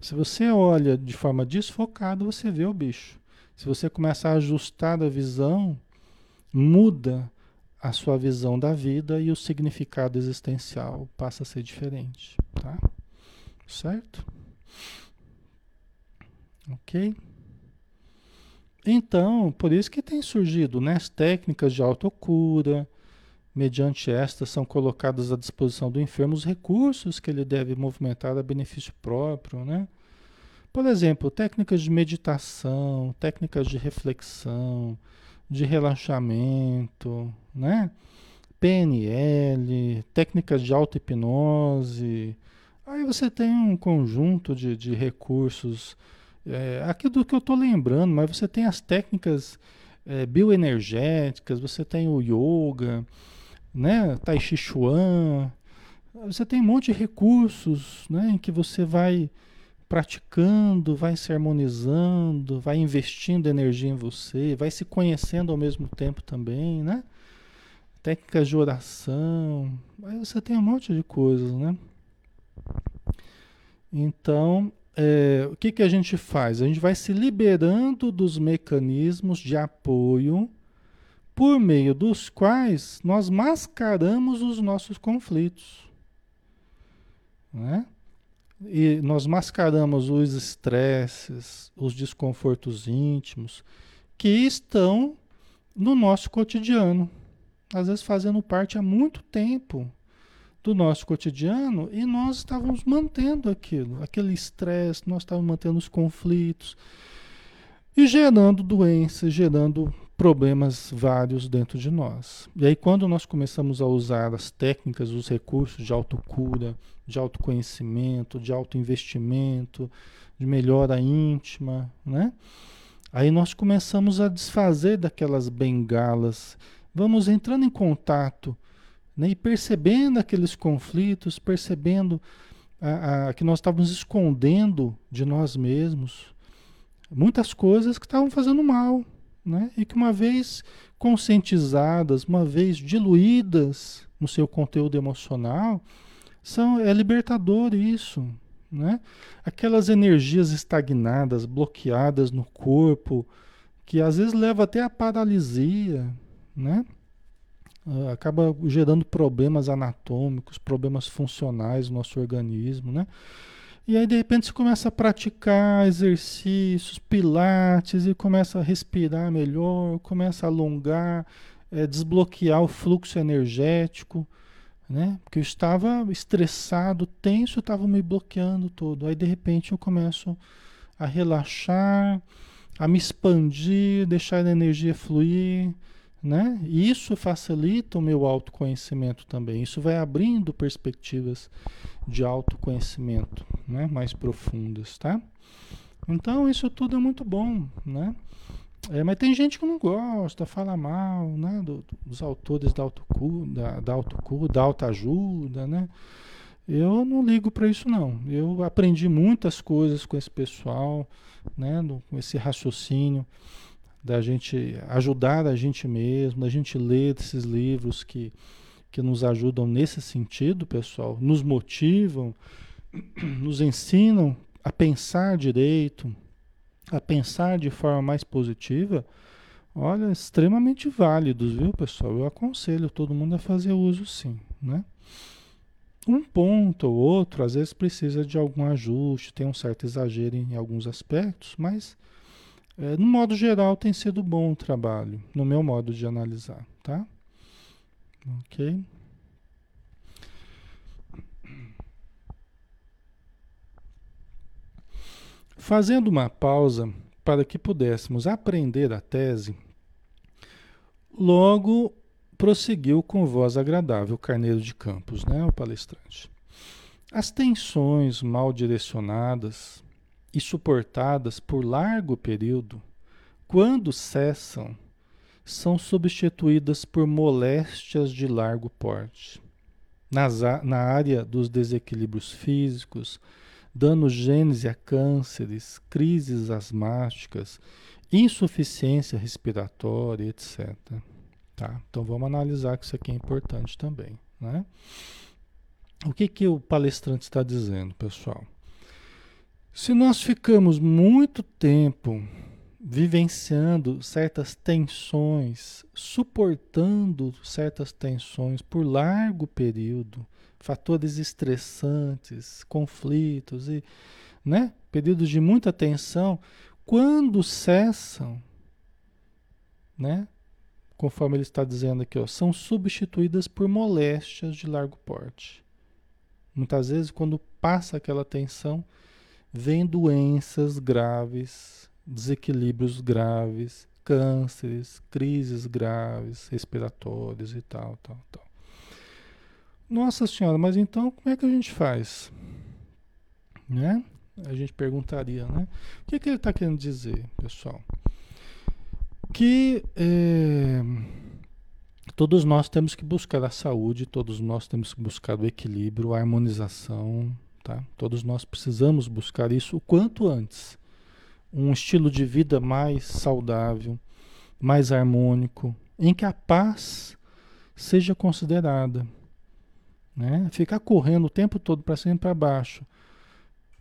Se você olha de forma desfocada, você vê o bicho. Se você começar a ajustar a visão, muda a sua visão da vida e o significado existencial passa a ser diferente, tá? Certo? Ok? Então, por isso que tem surgido né, as técnicas de autocura, mediante estas são colocados à disposição do enfermo os recursos que ele deve movimentar a benefício próprio, né? Por exemplo, técnicas de meditação, técnicas de reflexão, de relaxamento, né? PNL, técnicas de auto-hipnose. Aí você tem um conjunto de, de recursos, é, aqui do que eu estou lembrando, mas você tem as técnicas é, bioenergéticas, você tem o yoga, né? Tai Chi Chuan, você tem um monte de recursos, né? Em que você vai praticando, vai se harmonizando, vai investindo energia em você, vai se conhecendo ao mesmo tempo também, né? Técnicas de oração, aí você tem um monte de coisas, né? Então, é, o que, que a gente faz? A gente vai se liberando dos mecanismos de apoio por meio dos quais nós mascaramos os nossos conflitos. Né? E nós mascaramos os estresses, os desconfortos íntimos que estão no nosso cotidiano, às vezes fazendo parte há muito tempo do nosso cotidiano e nós estávamos mantendo aquilo, aquele estresse, nós estávamos mantendo os conflitos e gerando doenças, gerando problemas vários dentro de nós. E aí, quando nós começamos a usar as técnicas, os recursos de autocura, de autoconhecimento, de autoinvestimento, de melhora íntima, né? Aí nós começamos a desfazer daquelas bengalas, vamos entrando em contato né? e percebendo aqueles conflitos, percebendo a, a, que nós estávamos escondendo de nós mesmos muitas coisas que estavam fazendo mal, né? E que uma vez conscientizadas, uma vez diluídas no seu conteúdo emocional, são, é libertador isso, né? Aquelas energias estagnadas, bloqueadas no corpo, que às vezes leva até a paralisia, né? Ah, acaba gerando problemas anatômicos, problemas funcionais no nosso organismo, né? E aí, de repente, você começa a praticar exercícios, pilates, e começa a respirar melhor, começa a alongar, é, desbloquear o fluxo energético, né? Porque eu estava estressado, tenso, estava me bloqueando todo. Aí, de repente, eu começo a relaxar, a me expandir, deixar a energia fluir, né? Isso facilita o meu autoconhecimento também. Isso vai abrindo perspectivas de autoconhecimento, né? Mais profundas, tá? Então isso tudo é muito bom, né? É, mas tem gente que não gosta, fala mal, né? Do, dos autores da autocura, da, da autocura, da autoajuda, né? Eu não ligo para isso não. Eu aprendi muitas coisas com esse pessoal, né? No, com esse raciocínio da gente ajudar a gente mesmo, da gente ler esses livros que, que nos ajudam nesse sentido, pessoal, nos motivam, nos ensinam a pensar direito, a pensar de forma mais positiva, olha, extremamente válidos, viu, pessoal? Eu aconselho todo mundo a fazer uso sim, né? Um ponto ou outro, às vezes precisa de algum ajuste, tem um certo exagero em alguns aspectos, mas É, no modo geral, tem sido bom o trabalho, no meu modo de analisar, tá? Ok? Fazendo uma pausa para que pudéssemos aprender a tese, logo prosseguiu com voz agradável Carneiro de Campos, né, o palestrante. As tensões mal direcionadas e suportadas por largo período, quando cessam, são substituídas por moléstias de largo porte. Nas, na área dos desequilíbrios físicos, dando gênese a cânceres, crises asmáticas, insuficiência respiratória, etc. Tá? Então vamos analisar que isso aqui é importante também. Né? O que, que o palestrante está dizendo, pessoal? Se nós ficamos muito tempo vivenciando certas tensões, suportando certas tensões por largo período, fatores estressantes, conflitos e, né, períodos de muita tensão, quando cessam, né, conforme ele está dizendo aqui, ó, são substituídas por moléstias de largo porte. Muitas vezes, quando passa aquela tensão, vem doenças graves, desequilíbrios graves, cânceres, crises graves, respiratórias e tal, tal, tal. Nossa Senhora, mas então como é que a gente faz? Né? A gente perguntaria, né? O que, que ele está querendo dizer, pessoal? Que é, todos nós temos que buscar a saúde, todos nós temos que buscar o equilíbrio, a harmonização, tá? Todos nós precisamos buscar isso o quanto antes. Um estilo de vida mais saudável, mais harmônico, em que a paz seja considerada né? Ficar correndo o tempo todo para cima e para baixo,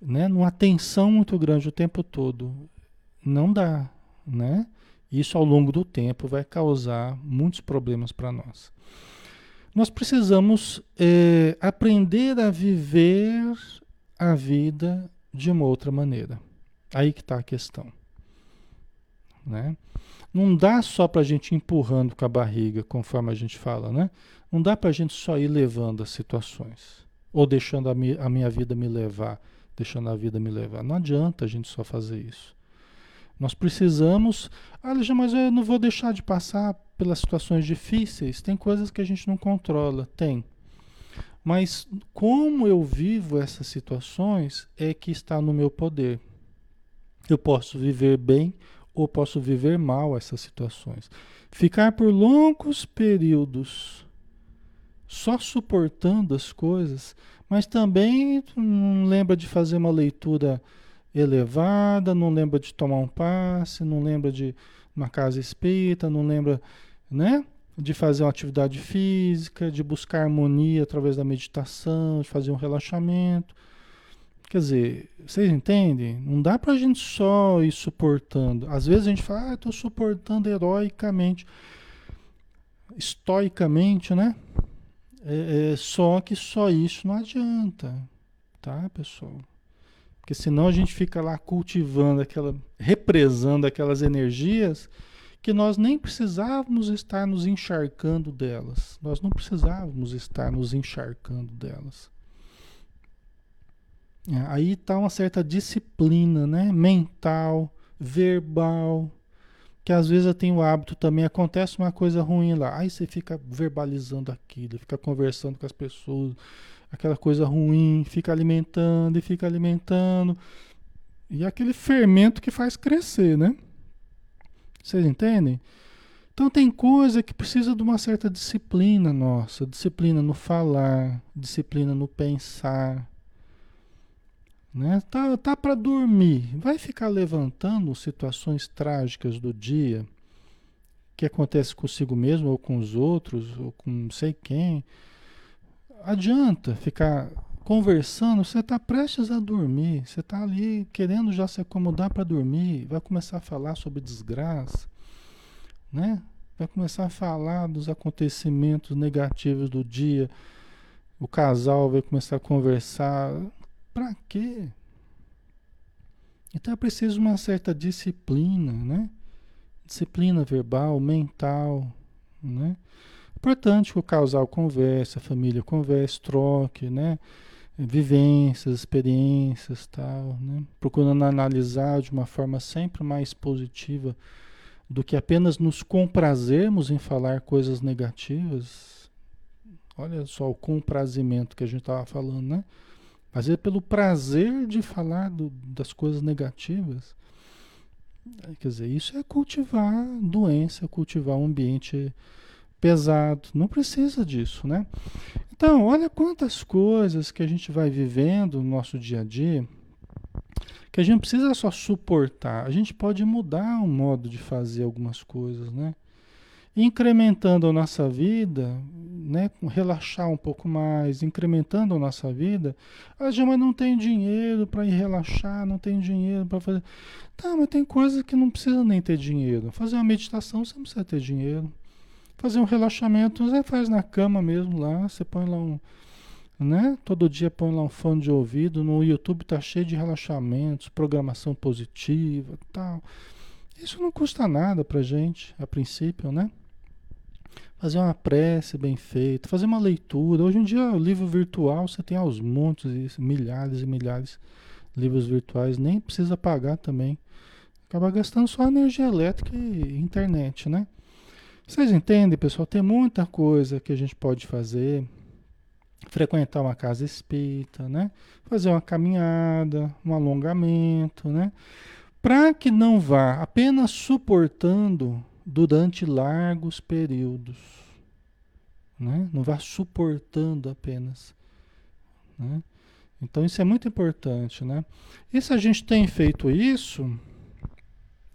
né? numa tensão muito grande o tempo todo, não dá. Né? Isso ao longo do tempo vai causar muitos problemas para nós. Nós precisamos é, aprender a viver a vida de uma outra maneira. Aí que está a questão. Né? Não dá só para a gente empurrando com a barriga, conforme a gente fala, né? Não dá para a gente só ir levando as situações. Ou deixando a, mi a minha vida me levar, deixando a vida me levar. Não adianta a gente só fazer isso. Nós precisamos. Ah, mas eu não vou deixar de passar pelas situações difíceis. Tem coisas que a gente não controla. Tem. Mas como eu vivo essas situações é que está no meu poder. Eu posso viver bem ou posso viver mal essas situações. Ficar por longos períodos só suportando as coisas, mas também não lembra de fazer uma leitura elevada, não lembra de tomar um passe, não lembra de uma casa espírita, não lembra, né? De fazer uma atividade física, de buscar harmonia através da meditação, de fazer um relaxamento. Quer dizer, vocês entendem? Não dá para a gente só ir suportando. Às vezes a gente fala, ah, estou suportando heroicamente, estoicamente, né? É, é, só que só isso não adianta, tá, pessoal? Porque senão a gente fica lá cultivando aquela, represando aquelas energias que nós nem precisávamos estar nos encharcando delas. Nós não precisávamos estar nos encharcando delas. É, aí está uma certa disciplina, né? Mental, verbal, que às vezes eu tenho o hábito também, acontece uma coisa ruim lá, aí você fica verbalizando aquilo, fica conversando com as pessoas, aquela coisa ruim, fica alimentando e fica alimentando. E aquele fermento que faz crescer, né? Vocês entendem? Então tem coisa que precisa de uma certa disciplina nossa, disciplina no falar, disciplina no pensar, né? Tá, tá para dormir, vai ficar levantando situações trágicas do dia que acontece consigo mesmo ou com os outros ou com não sei quem. Adianta ficar conversando, você está prestes a dormir, você está ali querendo já se acomodar para dormir, vai começar a falar sobre desgraça, né? Vai começar a falar dos acontecimentos negativos do dia. O casal vai começar a conversar. Para quê? Então é preciso uma certa disciplina, né? Disciplina verbal, mental, né? Importante que o casal converse, a família converse, troque, né? Vivências, experiências, tal, né? Procurando analisar de uma forma sempre mais positiva do que apenas nos comprazermos em falar coisas negativas. Olha só o comprazimento que a gente estava falando, né? Vezes pelo prazer de falar do, das coisas negativas. Quer dizer, isso é cultivar doença, cultivar um ambiente pesado. Não precisa disso, né? Então, olha quantas coisas que a gente vai vivendo no nosso dia a dia que a gente precisa só suportar, a gente pode mudar o modo de fazer algumas coisas, né? Incrementando a nossa vida, né? Relaxar um pouco mais, incrementando a nossa vida. Ah, já, mas não tem dinheiro para ir relaxar, não tem dinheiro para fazer. Tá, mas tem coisas que não precisa nem ter dinheiro. Fazer uma meditação, você não precisa ter dinheiro. Fazer um relaxamento, você faz na cama mesmo lá, você põe lá um, né? Todo dia põe lá um fone de ouvido, no YouTube tá cheio de relaxamentos, programação positiva, tal. Isso não custa nada pra gente, a princípio, né? Fazer uma prece bem feita, fazer uma leitura. Hoje em dia, o livro virtual, você tem aos montes, milhares e milhares de livros virtuais, nem precisa pagar também. Acaba gastando só energia elétrica e internet, né? Vocês entendem, pessoal? Tem muita coisa que a gente pode fazer. Frequentar uma casa espírita, né? Fazer uma caminhada, um alongamento, né? Para que não vá apenas suportando durante largos períodos, né? Não vá suportando apenas, né? Então isso é muito importante, né? E se a gente tem feito isso,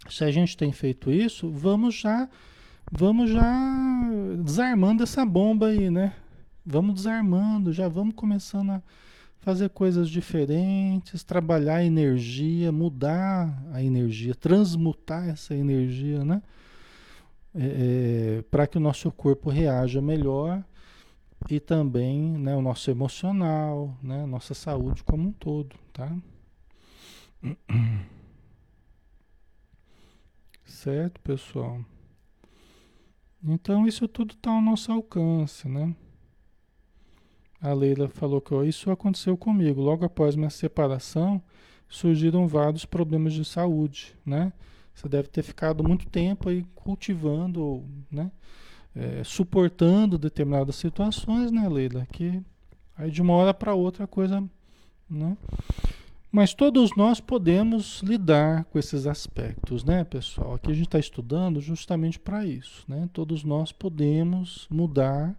se a gente tem feito isso, vamos já vamos já desarmando essa bomba aí, né? Vamos desarmando, já vamos começando a fazer coisas diferentes, trabalhar a energia, mudar a energia, transmutar essa energia, né? É, é, para que o nosso corpo reaja melhor e também né, o nosso emocional, né, nossa saúde como um todo, tá? Certo, pessoal? Então isso tudo está ao nosso alcance, né? A Leila falou que isso aconteceu comigo. Logo após minha separação, surgiram vários problemas de saúde, né? Você deve ter ficado muito tempo aí cultivando, né? É, suportando determinadas situações, né, Leila? Que aí de uma hora para outra a coisa, né? Mas todos nós podemos lidar com esses aspectos, né, pessoal? Aqui a gente está estudando justamente para isso, né? Todos nós podemos mudar,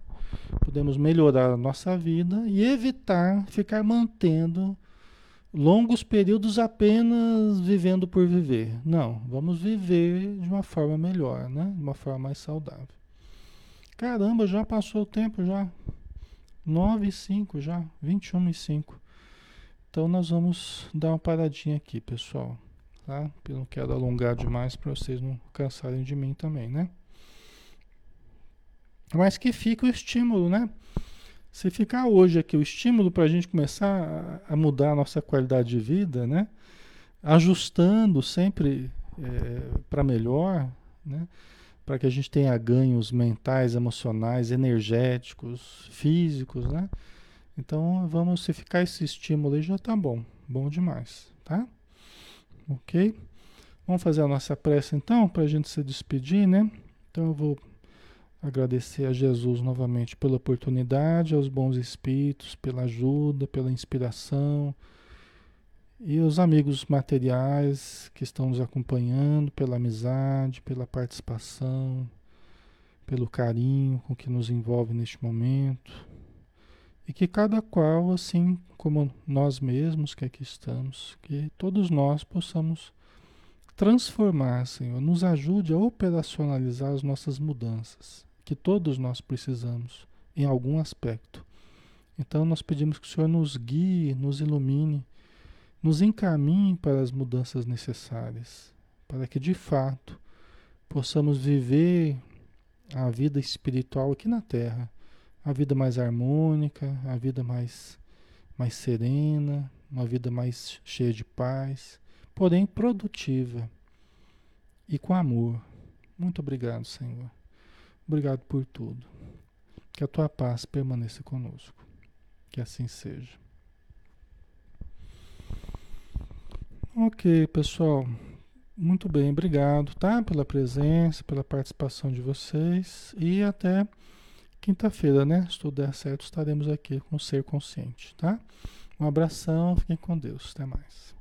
podemos melhorar a nossa vida e evitar ficar mantendo longos períodos apenas vivendo por viver. Não, vamos viver de uma forma melhor, né? De uma forma mais saudável. Caramba, já passou o tempo já. 9 e 5 já, 21 e 5. Então nós vamos dar uma paradinha aqui, pessoal. Tá? Eu não quero alongar demais para vocês não cansarem de mim também, né? Mas que fica o estímulo, né? Se ficar hoje aqui o estímulo para a gente começar a, mudar a nossa qualidade de vida, né? Ajustando sempre é, para melhor, né? Para que a gente tenha ganhos mentais, emocionais, energéticos, físicos, né? Então vamos, se ficar esse estímulo aí já tá bom, bom demais, tá? Ok? Vamos fazer a nossa prece então, para a gente se despedir, né? Então eu vou agradecer a Jesus novamente pela oportunidade, aos bons espíritos, pela ajuda, pela inspiração e os amigos materiais que estão nos acompanhando, pela amizade, pela participação, pelo carinho com que nos envolve neste momento. E que cada qual, assim como nós mesmos que aqui estamos, que todos nós possamos transformar, Senhor, nos ajude a operacionalizar as nossas mudanças, que todos nós precisamos em algum aspecto. Então nós pedimos que o Senhor nos guie, nos ilumine, nos encaminhe para as mudanças necessárias, para que de fato possamos viver a vida espiritual aqui na Terra a vida mais harmônica, a vida mais, mais serena, uma vida mais cheia de paz, porém produtiva e com amor. Muito obrigado, Senhor. Obrigado por tudo. Que a tua paz permaneça conosco. Que assim seja. Ok, pessoal. Muito bem, obrigado, tá? Pela presença, pela participação de vocês e até quinta-feira, né? Se tudo der certo, estaremos aqui com o Ser Consciente, tá? Um abração, fiquem com Deus, até mais.